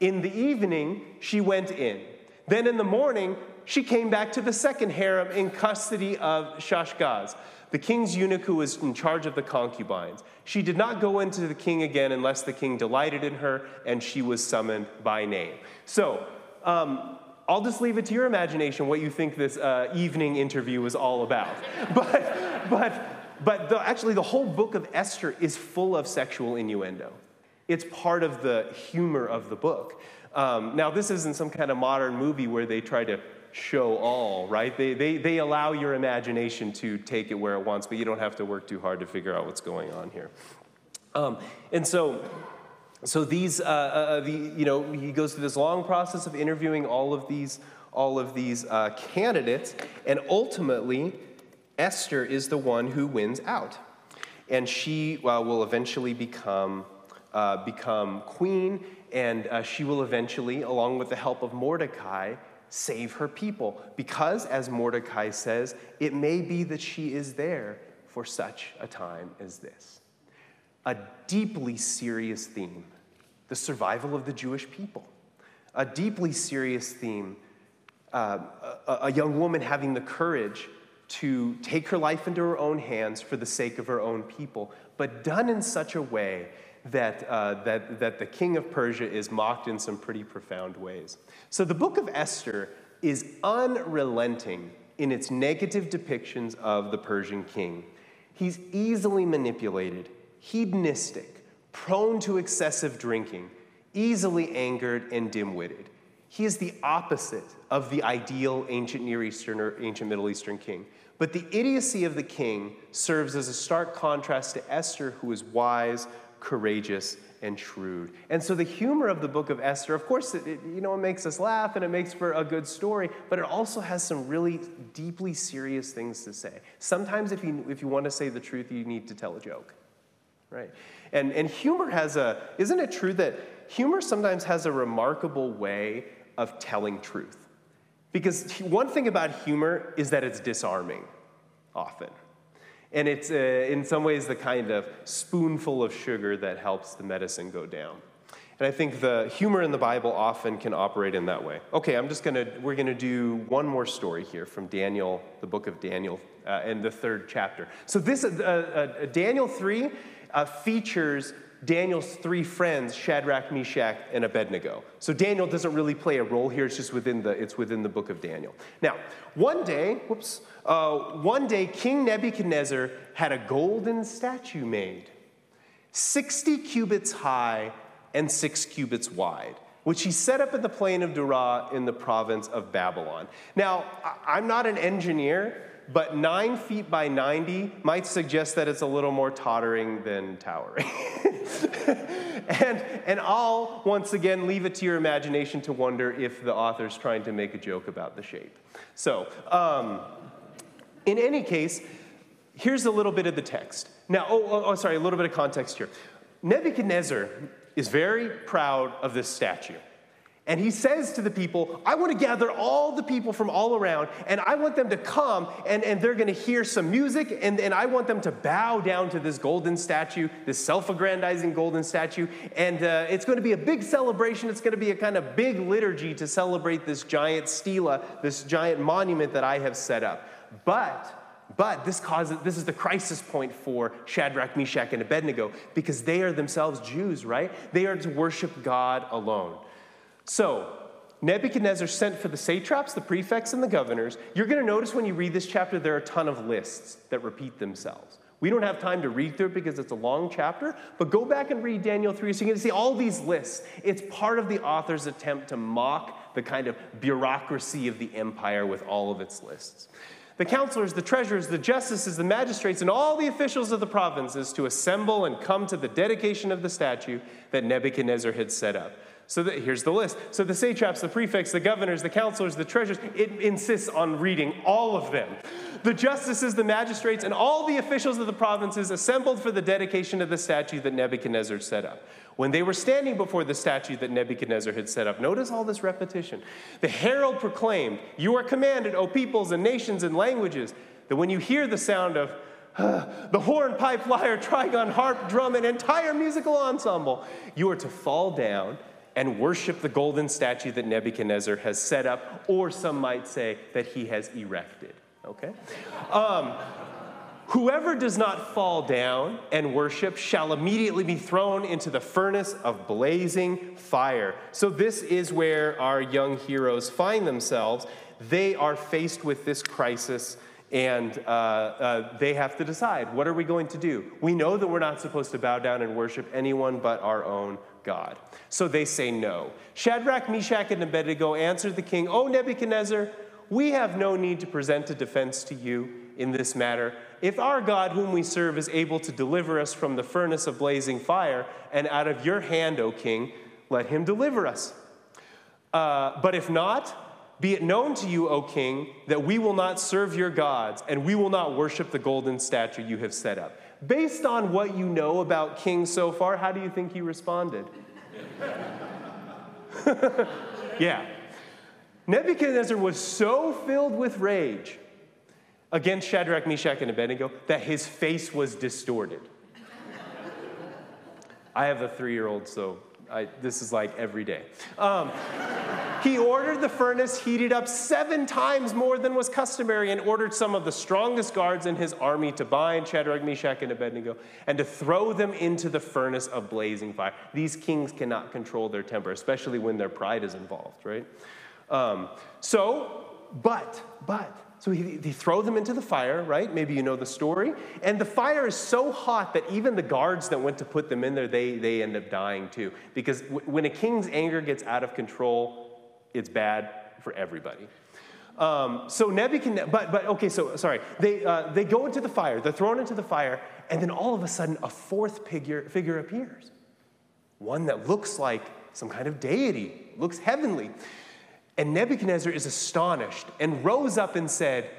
In the evening, she went in. Then in the morning, she came back to the second harem in custody of Shaashgaz, the king's eunuch who was in charge of the concubines. She did not go into the king again unless the king delighted in her and she was summoned by name. So, um, I'll just leave it to your imagination what you think this uh, evening interview was all about. but, but, but the, actually, the whole book of Esther is full of sexual innuendo. It's part of the humor of the book. Um, now, this isn't some kind of modern movie where they try to show all, right? They, they, they allow your imagination to take it where it wants, but you don't have to work too hard to figure out what's going on here. Um, and so, so these, uh, uh, uh the, you know, he goes through this long process of interviewing all of these, all of these uh, candidates, and ultimately, Esther is the one who wins out. And she well, will eventually become uh, become queen, and uh, she will eventually, along with the help of Mordecai, save her people. Because, as Mordecai says, it may be that she is there for such a time as this. A deeply serious theme the survival of the Jewish people. A deeply serious theme uh, a, a young woman having the courage to take her life into her own hands for the sake of her own people, but done in such a way that, uh, that, that the king of Persia is mocked in some pretty profound ways. So the book of Esther is unrelenting in its negative depictions of the Persian king. He's easily manipulated, hedonistic, prone to excessive drinking, easily angered, and dim witted. He is the opposite of the ideal ancient Near Eastern or ancient Middle Eastern king. But the idiocy of the king serves as a stark contrast to Esther, who is wise, courageous, and shrewd. And so the humor of the book of Esther, of course, it, it, you know, it makes us laugh and it makes for a good story, but it also has some really deeply serious things to say. Sometimes if you, if you want to say the truth, you need to tell a joke, right? And, and humor has a, isn't it true that humor sometimes has a remarkable way of telling truth? Because one thing about humor is that it's disarming often. And it's, uh, in some ways, the kind of spoonful of sugar that helps the medicine go down. And I think the humor in the Bible often can operate in that way. Okay, I'm just gonna, we're gonna do one more story here from Daniel, the book of Daniel, uh, in the third chapter. So this, uh, uh, Daniel 3 uh, features Daniel's three friends, Shadrach, Meshach, and Abednego. So Daniel doesn't really play a role here, it's just within the, it's within the book of Daniel. Now, one day, whoops, uh, one day King Nebuchadnezzar had a golden statue made, 60 cubits high and six cubits wide which he set up in the plain of Dura in the province of Babylon. Now, I'm not an engineer, but nine feet by 90 might suggest that it's a little more tottering than towering. and, and I'll once again leave it to your imagination to wonder if the author's trying to make a joke about the shape. So, um, in any case, here's a little bit of the text. Now, oh, oh, oh sorry, a little bit of context here. Nebuchadnezzar is very proud of this statue. And he says to the people, I want to gather all the people from all around, and I want them to come, and, and they're going to hear some music, and, and I want them to bow down to this golden statue, this self aggrandizing golden statue. And uh, it's going to be a big celebration. It's going to be a kind of big liturgy to celebrate this giant stela, this giant monument that I have set up. But but this causes this is the crisis point for Shadrach, Meshach, and Abednego because they are themselves Jews, right? They are to worship God alone. So, Nebuchadnezzar sent for the satraps, the prefects, and the governors. You're going to notice when you read this chapter, there are a ton of lists that repeat themselves. We don't have time to read through it because it's a long chapter, but go back and read Daniel 3 so you can see all these lists. It's part of the author's attempt to mock the kind of bureaucracy of the empire with all of its lists. The counselors, the treasurers, the justices, the magistrates, and all the officials of the provinces to assemble and come to the dedication of the statue that Nebuchadnezzar had set up. So here's the list. So the satraps, the prefects, the governors, the counselors, the treasurers, it insists on reading all of them. The justices, the magistrates, and all the officials of the provinces assembled for the dedication of the statue that Nebuchadnezzar set up. When they were standing before the statue that Nebuchadnezzar had set up, notice all this repetition. The herald proclaimed, You are commanded, O peoples and nations and languages, that when you hear the sound of the horn, pipe, lyre, trigon, harp, drum, and entire musical ensemble, you are to fall down and worship the golden statue that Nebuchadnezzar has set up, or some might say that he has erected. Okay? Um, Whoever does not fall down and worship shall immediately be thrown into the furnace of blazing fire. So, this is where our young heroes find themselves. They are faced with this crisis and uh, uh, they have to decide what are we going to do? We know that we're not supposed to bow down and worship anyone but our own God. So they say no. Shadrach, Meshach, and Abednego answered the king, O Nebuchadnezzar, we have no need to present a defense to you in this matter. If our God, whom we serve, is able to deliver us from the furnace of blazing fire, and out of your hand, O king, let him deliver us. Uh, but if not, be it known to you, O king, that we will not serve your gods, and we will not worship the golden statue you have set up. Based on what you know about kings so far, how do you think he responded? yeah. Nebuchadnezzar was so filled with rage against Shadrach, Meshach, and Abednego that his face was distorted. I have a three year old, so I, this is like every day. Um, he ordered the furnace heated up seven times more than was customary and ordered some of the strongest guards in his army to bind Shadrach, Meshach, and Abednego and to throw them into the furnace of blazing fire. These kings cannot control their temper, especially when their pride is involved, right? Um, so, but, but, so he, he throw them into the fire, right? Maybe you know the story. And the fire is so hot that even the guards that went to put them in there, they, they end up dying too. Because w- when a king's anger gets out of control, it's bad for everybody. Um, so Nebuchadnezzar, but, but okay, so sorry. They, uh, they go into the fire, they're thrown into the fire, and then all of a sudden a fourth figure, figure appears. One that looks like some kind of deity, looks heavenly. And Nebuchadnezzar is astonished and rose up and said,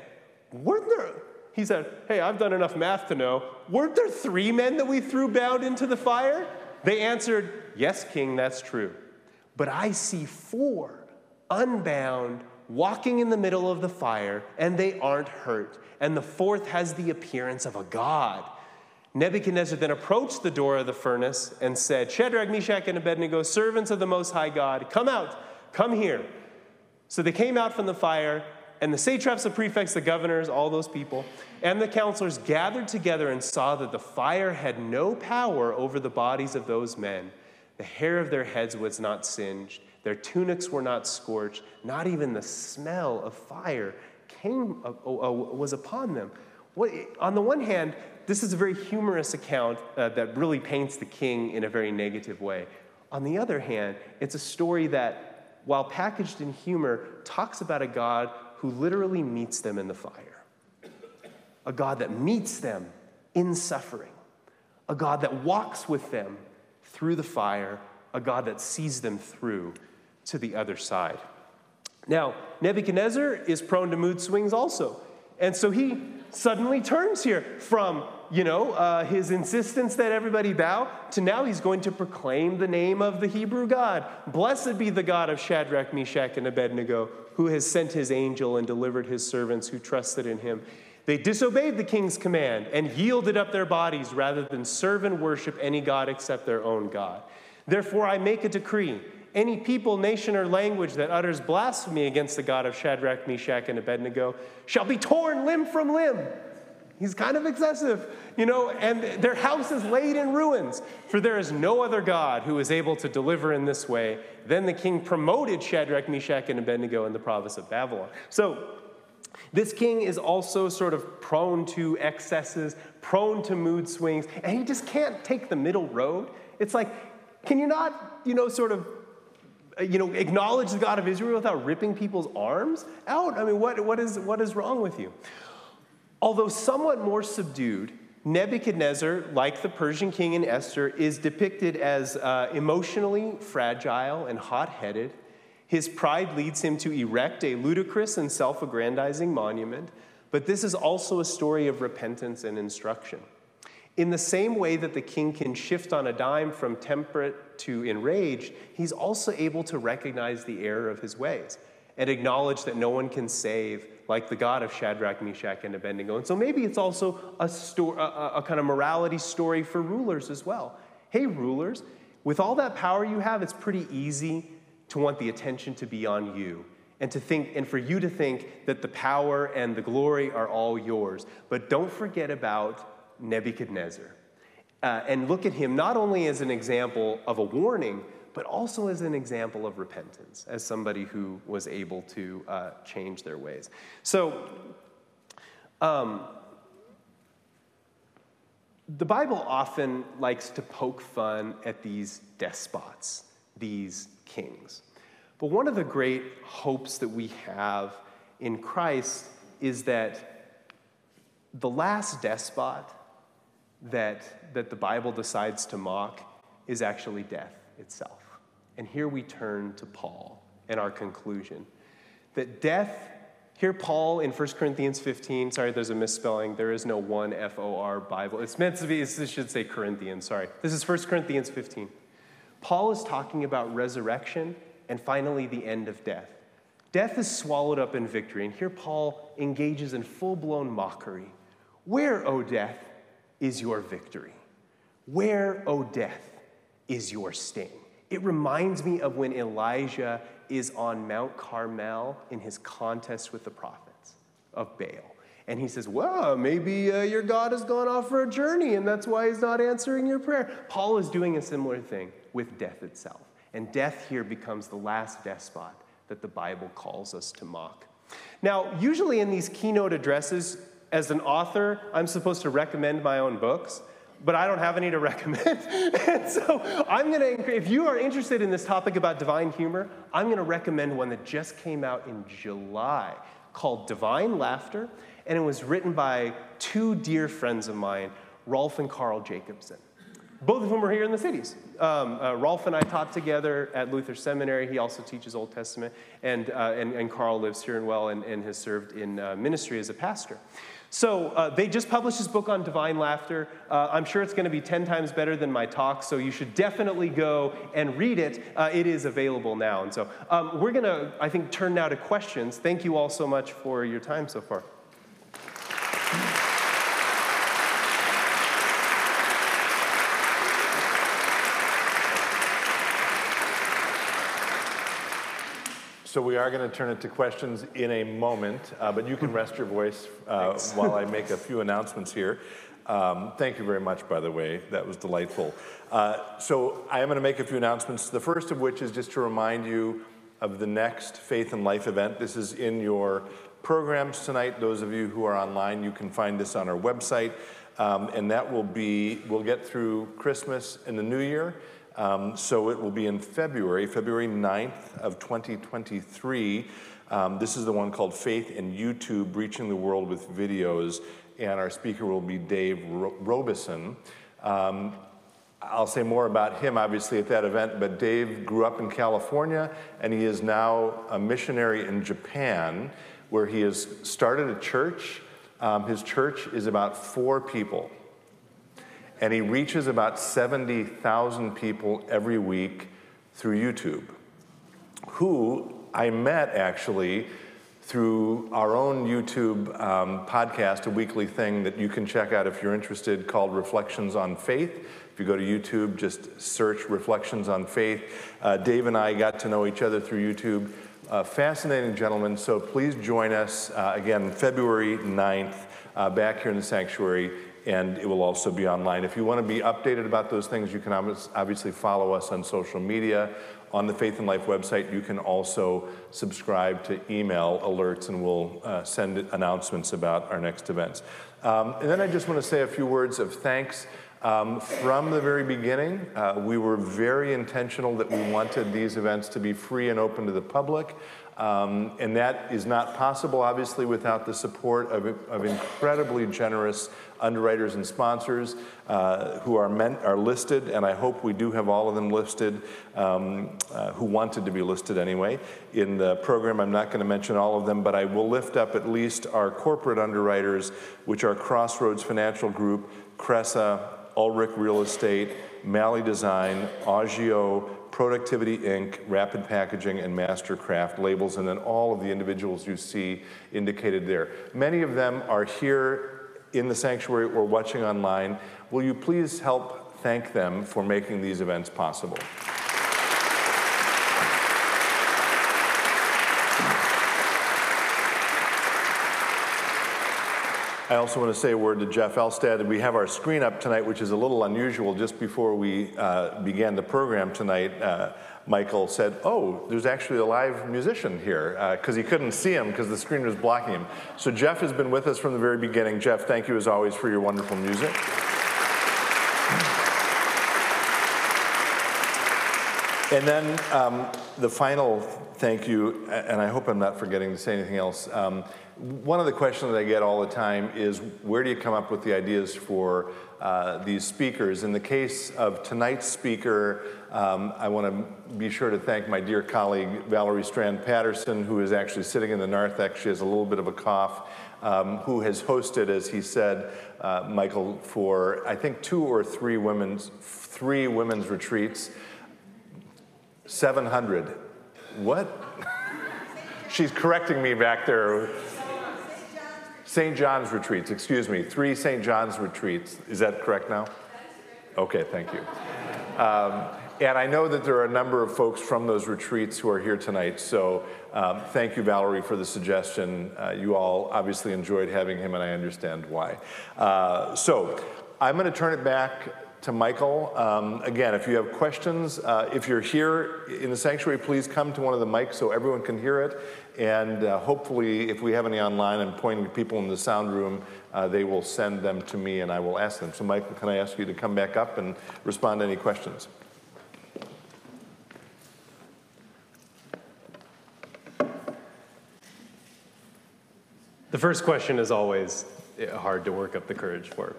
Weren't there, he said, Hey, I've done enough math to know, weren't there three men that we threw bound into the fire? They answered, Yes, king, that's true. But I see four unbound walking in the middle of the fire, and they aren't hurt. And the fourth has the appearance of a god. Nebuchadnezzar then approached the door of the furnace and said, Shadrach, Meshach, and Abednego, servants of the Most High God, come out, come here. So they came out from the fire, and the satraps, the prefects, the governors, all those people, and the counselors gathered together and saw that the fire had no power over the bodies of those men. The hair of their heads was not singed, their tunics were not scorched, not even the smell of fire came, uh, uh, was upon them. What, on the one hand, this is a very humorous account uh, that really paints the king in a very negative way. On the other hand, it's a story that while packaged in humor, talks about a God who literally meets them in the fire, a God that meets them in suffering, a God that walks with them through the fire, a God that sees them through to the other side. Now, Nebuchadnezzar is prone to mood swings also. And so he suddenly turns here from, you know, uh, his insistence that everybody bow to now he's going to proclaim the name of the Hebrew God. Blessed be the God of Shadrach, Meshach, and Abednego, who has sent his angel and delivered his servants who trusted in him. They disobeyed the king's command and yielded up their bodies rather than serve and worship any God except their own God. Therefore, I make a decree any people, nation, or language that utters blasphemy against the God of Shadrach, Meshach, and Abednego shall be torn limb from limb. He's kind of excessive, you know, and their house is laid in ruins, for there is no other God who is able to deliver in this way. Then the king promoted Shadrach, Meshach, and Abednego in the province of Babylon. So, this king is also sort of prone to excesses, prone to mood swings, and he just can't take the middle road. It's like, can you not, you know, sort of uh, you know, acknowledge the God of Israel without ripping people's arms out? I mean, what, what, is, what is wrong with you? Although somewhat more subdued, Nebuchadnezzar, like the Persian king in Esther, is depicted as uh, emotionally fragile and hot headed. His pride leads him to erect a ludicrous and self aggrandizing monument, but this is also a story of repentance and instruction. In the same way that the king can shift on a dime from temperate to enraged, he's also able to recognize the error of his ways and acknowledge that no one can save like the God of Shadrach, Meshach, and Abednego. And so maybe it's also a, sto- a, a kind of morality story for rulers as well. Hey, rulers, with all that power you have, it's pretty easy to want the attention to be on you and to think and for you to think that the power and the glory are all yours. But don't forget about Nebuchadnezzar. Uh, and look at him not only as an example of a warning, but also as an example of repentance, as somebody who was able to uh, change their ways. So, um, the Bible often likes to poke fun at these despots, these kings. But one of the great hopes that we have in Christ is that the last despot that, that the Bible decides to mock is actually death itself. And here we turn to Paul and our conclusion that death, here Paul in 1 Corinthians 15, sorry, there's a misspelling. There is no one F O R Bible. It's meant to be, it should say Corinthians, sorry. This is 1 Corinthians 15. Paul is talking about resurrection and finally the end of death. Death is swallowed up in victory, and here Paul engages in full blown mockery. Where, O death, is your victory? Where, O death, is your sting? It reminds me of when Elijah is on Mount Carmel in his contest with the prophets of Baal. And he says, Well, maybe uh, your God has gone off for a journey and that's why he's not answering your prayer. Paul is doing a similar thing with death itself. And death here becomes the last despot that the Bible calls us to mock. Now, usually in these keynote addresses, as an author, I'm supposed to recommend my own books, but I don't have any to recommend. and so I'm going to, if you are interested in this topic about divine humor, I'm going to recommend one that just came out in July called Divine Laughter, and it was written by two dear friends of mine, Rolf and Karl Jacobson both of whom are here in the cities. Um, uh, Rolf and I taught together at Luther Seminary. He also teaches Old Testament, and, uh, and, and, Karl lives here in Well and, and has served in uh, ministry as a pastor. So uh, they just published this book on divine laughter. Uh, I'm sure it's going to be 10 times better than my talk, so you should definitely go and read it. Uh, it is available now. And so um, we're going to, I think, turn now to questions. Thank you all so much for your time so far. So we are going to turn it to questions in a moment, uh, but you can rest your voice uh, while I make a few announcements here. Um, thank you very much, by the way. That was delightful. Uh, so I am going to make a few announcements. The first of which is just to remind you of the next Faith and Life event. This is in your programs tonight. Those of you who are online, you can find this on our website. Um, and that will be, we'll get through Christmas and the New Year. Um, so it will be in February, February 9th of 2023. Um, this is the one called Faith in YouTube, Reaching the World with Videos. And our speaker will be Dave Robeson. Um, I'll say more about him, obviously, at that event, but Dave grew up in California and he is now a missionary in Japan where he has started a church Um, his church is about four people, and he reaches about 70,000 people every week through YouTube, who I met actually through our own YouTube um, podcast, a weekly thing that you can check out if you're interested, called Reflections on Faith. If you go to YouTube, just search Reflections on Faith. Uh, Dave and I got to know each other through YouTube. Uh, fascinating gentleman, so please join us uh, again February 9th uh, back here in the sanctuary, and it will also be online. If you want to be updated about those things, you can obviously follow us on social media. On the Faith and Life website, you can also subscribe to email alerts, and we'll uh, send announcements about our next events. Um, and then I just want to say a few words of thanks. Um, from the very beginning, uh, we were very intentional that we wanted these events to be free and open to the public. Um, and that is not possible, obviously, without the support of, of incredibly generous underwriters and sponsors uh, who are, meant, are listed, and I hope we do have all of them listed um, uh, who wanted to be listed anyway. In the program, I'm not going to mention all of them, but I will lift up at least our corporate underwriters, which are Crossroads Financial Group, Cressa, Ulrich Real Estate, Malley Design, Agio, Productivity Inc., Rapid Packaging, and Mastercraft labels, and then all of the individuals you see indicated there. Many of them are here in the sanctuary or watching online. Will you please help thank them for making these events possible? I also want to say a word to Jeff Elstad. We have our screen up tonight, which is a little unusual. Just before we uh, began the program tonight, uh, Michael said, Oh, there's actually a live musician here, because uh, he couldn't see him because the screen was blocking him. So Jeff has been with us from the very beginning. Jeff, thank you as always for your wonderful music. And then um, the final thank you, and I hope I'm not forgetting to say anything else. Um, one of the questions that I get all the time is where do you come up with the ideas for uh, these speakers? In the case of tonight's speaker, um, I want to be sure to thank my dear colleague Valerie Strand Patterson, who is actually sitting in the narthex. She has a little bit of a cough, um, who has hosted, as he said, uh, Michael, for I think two or three women's three women's retreats. 700. What? She's correcting me back there. St. John's retreats, excuse me, three St. John's retreats. Is that correct now? Okay, thank you. Um, and I know that there are a number of folks from those retreats who are here tonight, so um, thank you, Valerie, for the suggestion. Uh, you all obviously enjoyed having him, and I understand why. Uh, so I'm going to turn it back to Michael. Um, again, if you have questions, uh, if you're here in the sanctuary, please come to one of the mics so everyone can hear it. And uh, hopefully, if we have any online and pointing people in the sound room, uh, they will send them to me and I will ask them. So, Michael, can I ask you to come back up and respond to any questions? The first question is always hard to work up the courage for.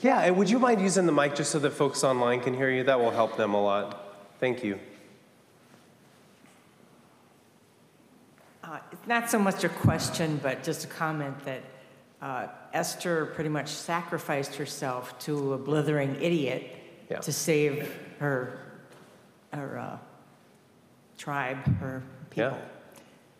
Yeah, and would you mind using the mic just so that folks online can hear you? That will help them a lot. Thank you. Uh, not so much a question, but just a comment that uh, Esther pretty much sacrificed herself to a blithering idiot yeah. to save her, her uh, tribe, her people. Yeah.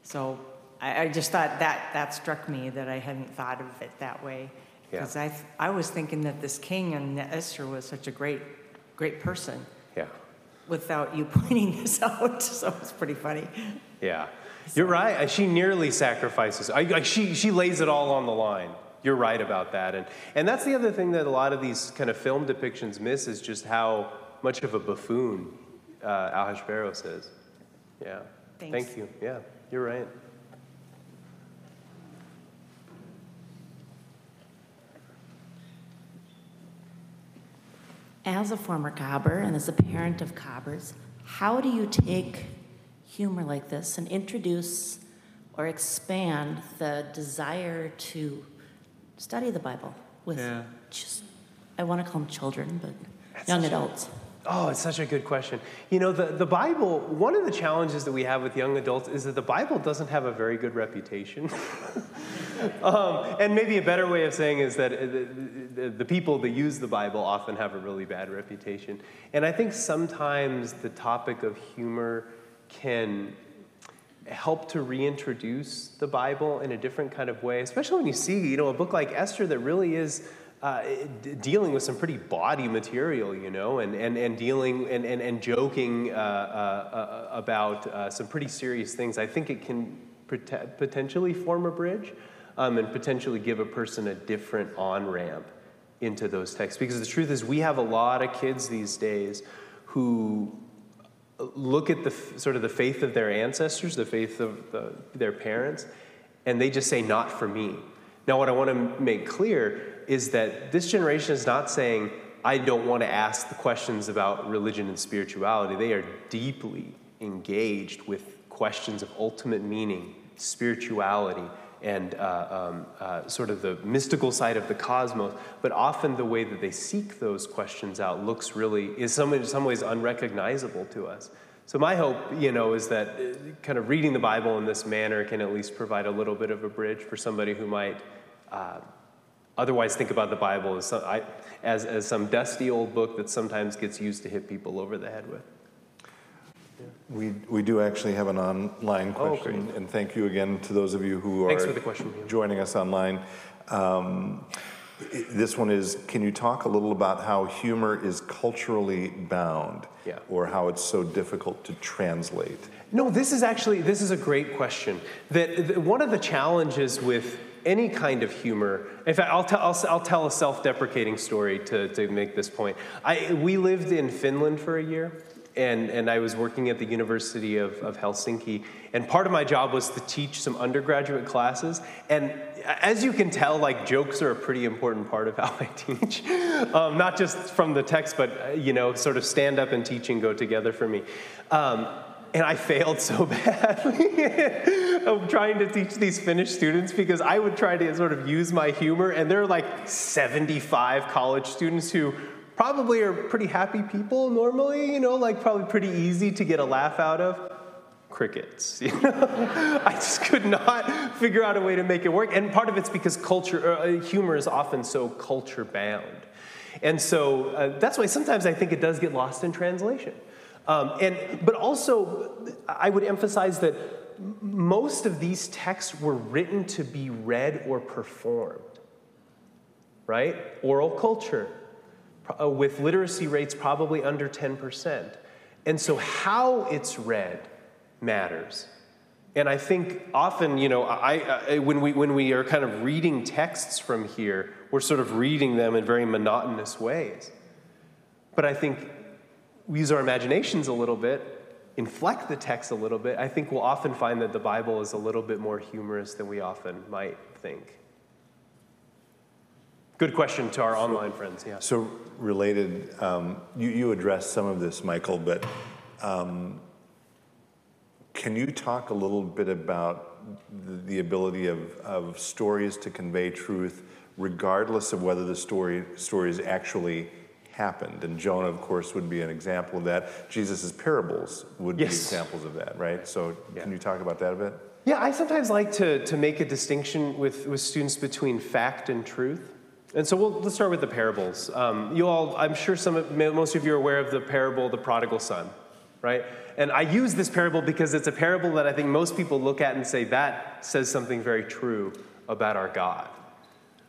So I, I just thought that that struck me that I hadn't thought of it that way. Because I, I was thinking that this king and Esther was such a great, great person Yeah. without you pointing this out. So it's pretty funny. Yeah. You're right. She nearly sacrifices. I, I, she, she lays it all on the line. You're right about that. And, and that's the other thing that a lot of these kind of film depictions miss is just how much of a buffoon uh, Ahasuerus is. Yeah. Thanks. Thank you. Yeah, you're right. As a former cobber and as a parent of cobbers, how do you take humor like this and introduce or expand the desire to study the Bible with yeah. just, I want to call them children, but That's young adults? Oh, it's such a good question. You know, the, the Bible, one of the challenges that we have with young adults is that the Bible doesn't have a very good reputation. um, and maybe a better way of saying is that uh, the, the, the, people that use the Bible often have a really bad reputation. And I think sometimes the topic of humor can help to reintroduce the Bible in a different kind of way, especially when you see, you know, a book like Esther that really is uh, dealing with some pretty body material, you know, and, and, and dealing and, and, and joking uh, uh, uh about uh, some pretty serious things, I think it can potentially form a bridge um, and potentially give a person a different on ramp into those texts. Because the truth is, we have a lot of kids these days who look at the sort of the faith of their ancestors, the faith of the, their parents, and they just say, not for me. Now, what I want to make clear is that this generation is not saying, I don't want to ask the questions about religion and spirituality. They are deeply engaged with questions of ultimate meaning, spirituality, and uh, um, uh, sort of the mystical side of the cosmos. But often the way that they seek those questions out looks really, is some, in some ways unrecognizable to us. So my hope, you know, is that uh, kind of reading the Bible in this manner can at least provide a little bit of a bridge for somebody who might uh, otherwise think about the Bible as some, I, as, as some dusty old book that sometimes gets used to hit people over the head with. We, we do actually have an online oh, question, oh, and thank you again to those of you who Thanks are for the question, joining us online. Um, this one is Can you talk a little about how humor is culturally bound, yeah. or how it's so difficult to translate? No, this is actually this is a great question. That, that one of the challenges with any kind of humor. In fact, I'll, tell, I'll, I'll tell a self deprecating story to, to make this point. I, we lived in Finland for a year, and, and I was working at the University of, of Helsinki. And part of my job was to teach some undergraduate classes. And as you can tell, like jokes are a pretty important part of how I teach. Um, not just from the text, but you know, sort of stand up and teaching go together for me. Um, and I failed so badly of trying to teach these Finnish students because I would try to sort of use my humor, and there are like 75 college students who probably are pretty happy people normally, you know, like probably pretty easy to get a laugh out of. Crickets. You know? I just could not figure out a way to make it work. And part of it's because culture, uh, humor is often so culture bound. And so uh, that's why sometimes I think it does get lost in translation. Um, and, but also, I would emphasize that most of these texts were written to be read or performed, right? Oral culture, uh, with literacy rates probably under 10%. And so, how it's read matters. And I think often, you know, I, I, when, we, when we are kind of reading texts from here, we're sort of reading them in very monotonous ways. But I think we use our imaginations a little bit, inflect the text a little bit, I think we'll often find that the Bible is a little bit more humorous than we often might think. Good question to our so, online friends, yeah. So, related, um, you, you addressed some of this, Michael, but um, can you talk a little bit about the, the ability of, of stories to convey truth, regardless of whether the story, story is actually happened. And Jonah, of course, would be an example of that. Jesus' parables would yes. be examples of that, right? So yeah. can you talk about that a bit? Yeah, I sometimes like to, to make a distinction with, with students between fact and truth. And so we'll, let's start with the parables. Um, you all, I'm sure some of, most of you are aware of the parable, the prodigal son, right? And I use this parable because it's a parable that I think most people look at and say, that says something very true about our God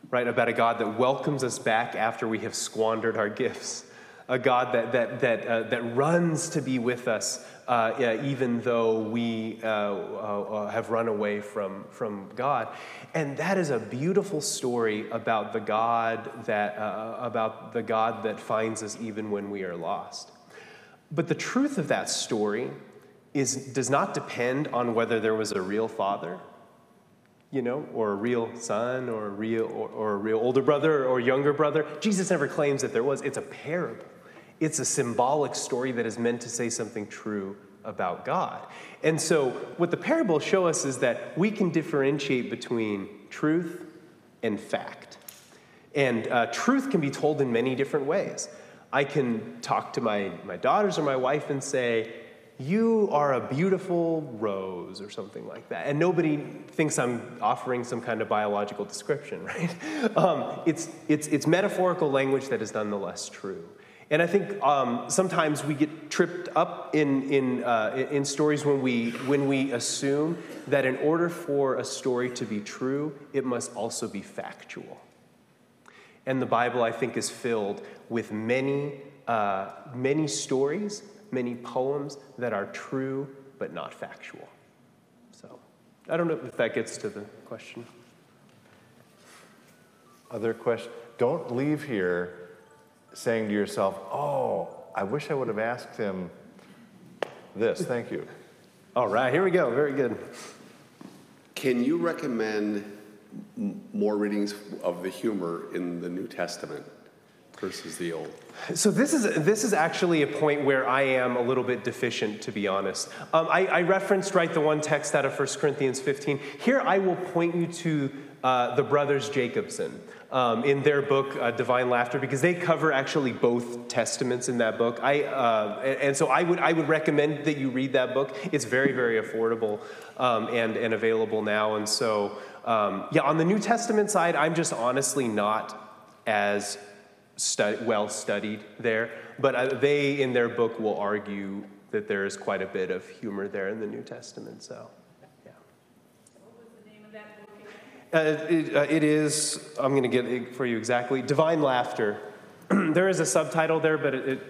right? About a God that welcomes us back after we have squandered our gifts, a God that, that, that, uh, that runs to be with us uh, yeah, even though we uh, uh, uh, have run away from, from God. And that is a beautiful story about the God that, uh, about the God that finds us even when we are lost. But the truth of that story is, does not depend on whether there was a real father you know, or a real son or a real or, or, a real older brother or younger brother. Jesus never claims that there was. It's a parable. It's a symbolic story that is meant to say something true about God. And so what the parables show us is that we can differentiate between truth and fact. And uh, truth can be told in many different ways. I can talk to my, my daughters or my wife and say, You are a beautiful rose, or something like that. And nobody thinks I'm offering some kind of biological description, right? Um, it's, it's, it's metaphorical language that is nonetheless true. And I think um, sometimes we get tripped up in, in, uh, in stories when we, when we assume that in order for a story to be true, it must also be factual. And the Bible, I think, is filled with many, uh, many stories, many poems that are true but not factual. So I don't know if that gets to the question. Other questions? Don't leave here saying to yourself, oh, I wish I would have asked him this. Thank you. All right, here we go. Very good. Can you recommend m- more readings of the humor in the New Testament versus the Old? So this is this is actually a point where I am a little bit deficient, to be honest. Um, I, I, referenced right the one text out of 1 Corinthians 15. Here I will point you to uh, the brothers Jacobson um, in their book uh, Divine Laughter because they cover actually both testaments in that book. I uh, and, and, so I would I would recommend that you read that book. It's very very affordable um, and and available now. And so um, yeah, on the New Testament side, I'm just honestly not as stu- well studied there. But uh, they in their book will argue that there is quite a bit of humor there in the New Testament. So. Yeah. What was the name of that book? Uh, it, uh, it is, I'm going to get it for you exactly, Divine Laughter. there is a subtitle there, but it, it,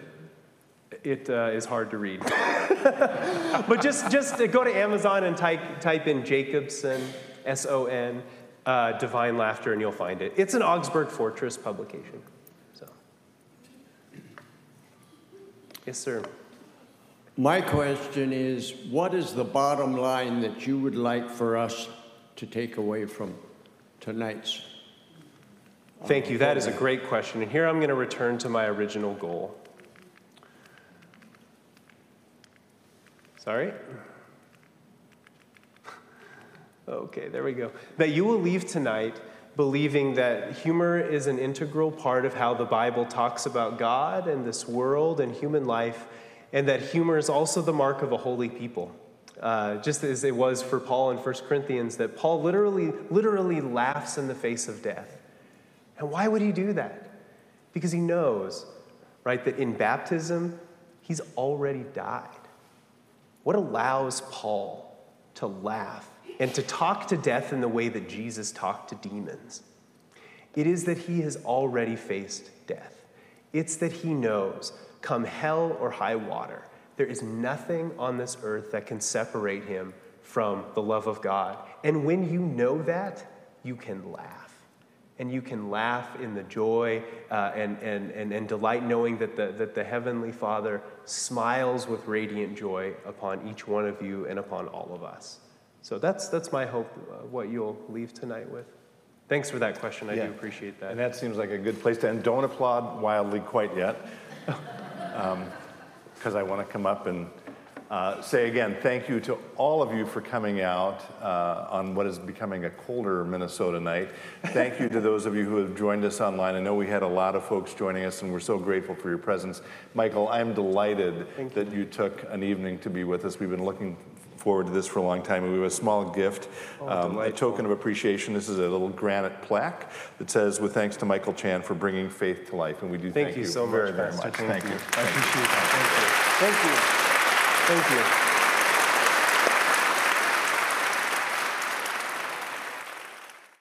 it uh, is hard to read. but just, just go to Amazon and type, type in Jacobson, S O N, uh, Divine Laughter, and you'll find it. It's an Augsburg Fortress publication. So. Yes, sir. My question is what is the bottom line that you would like for us to take away from tonight's? Thank you. That is a great question. And here I'm going to return to my original goal. Sorry? Okay, there we go. That you will leave tonight believing that humor is an integral part of how the Bible talks about God and this world and human life, and that humor is also the mark of a holy people uh, just as it was for Paul in 1 Corinthians, that Paul literally, literally laughs in the face of death. And why would he do that? Because he knows, right, that in baptism, he's already died. What allows Paul to laugh and to talk to death in the way that Jesus talked to demons? It is that he has already faced death. It's that he knows, come hell or high water, there is nothing on this earth that can separate him from the love of God. And when you know that, you can laugh. And you can laugh in the joy uh, and, and, and, and delight knowing that the, that the Heavenly Father smiles with radiant joy upon each one of you and upon all of us. So that's, that's my hope, uh, what you'll leave tonight with. Thanks for that question. I yeah. do appreciate that. And that seems like a good place to end. Don't applaud wildly quite yet. Um, because I want to come up and uh, say again, thank you to all of you for coming out uh, on what is becoming a colder Minnesota night. Thank you to those of you who have joined us online. I know we had a lot of folks joining us, and we're so grateful for your presence. Michael, I'm delighted thank that you. you took an evening to be with us. We've been looking forward to this for a long time. We have a small gift, oh, um, a token of appreciation. This is a little granite plaque that says, "With thanks to Michael Chan for bringing faith to life." And we do thank, thank you, so very, much, very much. Thank, thank you. you. I appreciate that. Thank you. Thank you. Thank you.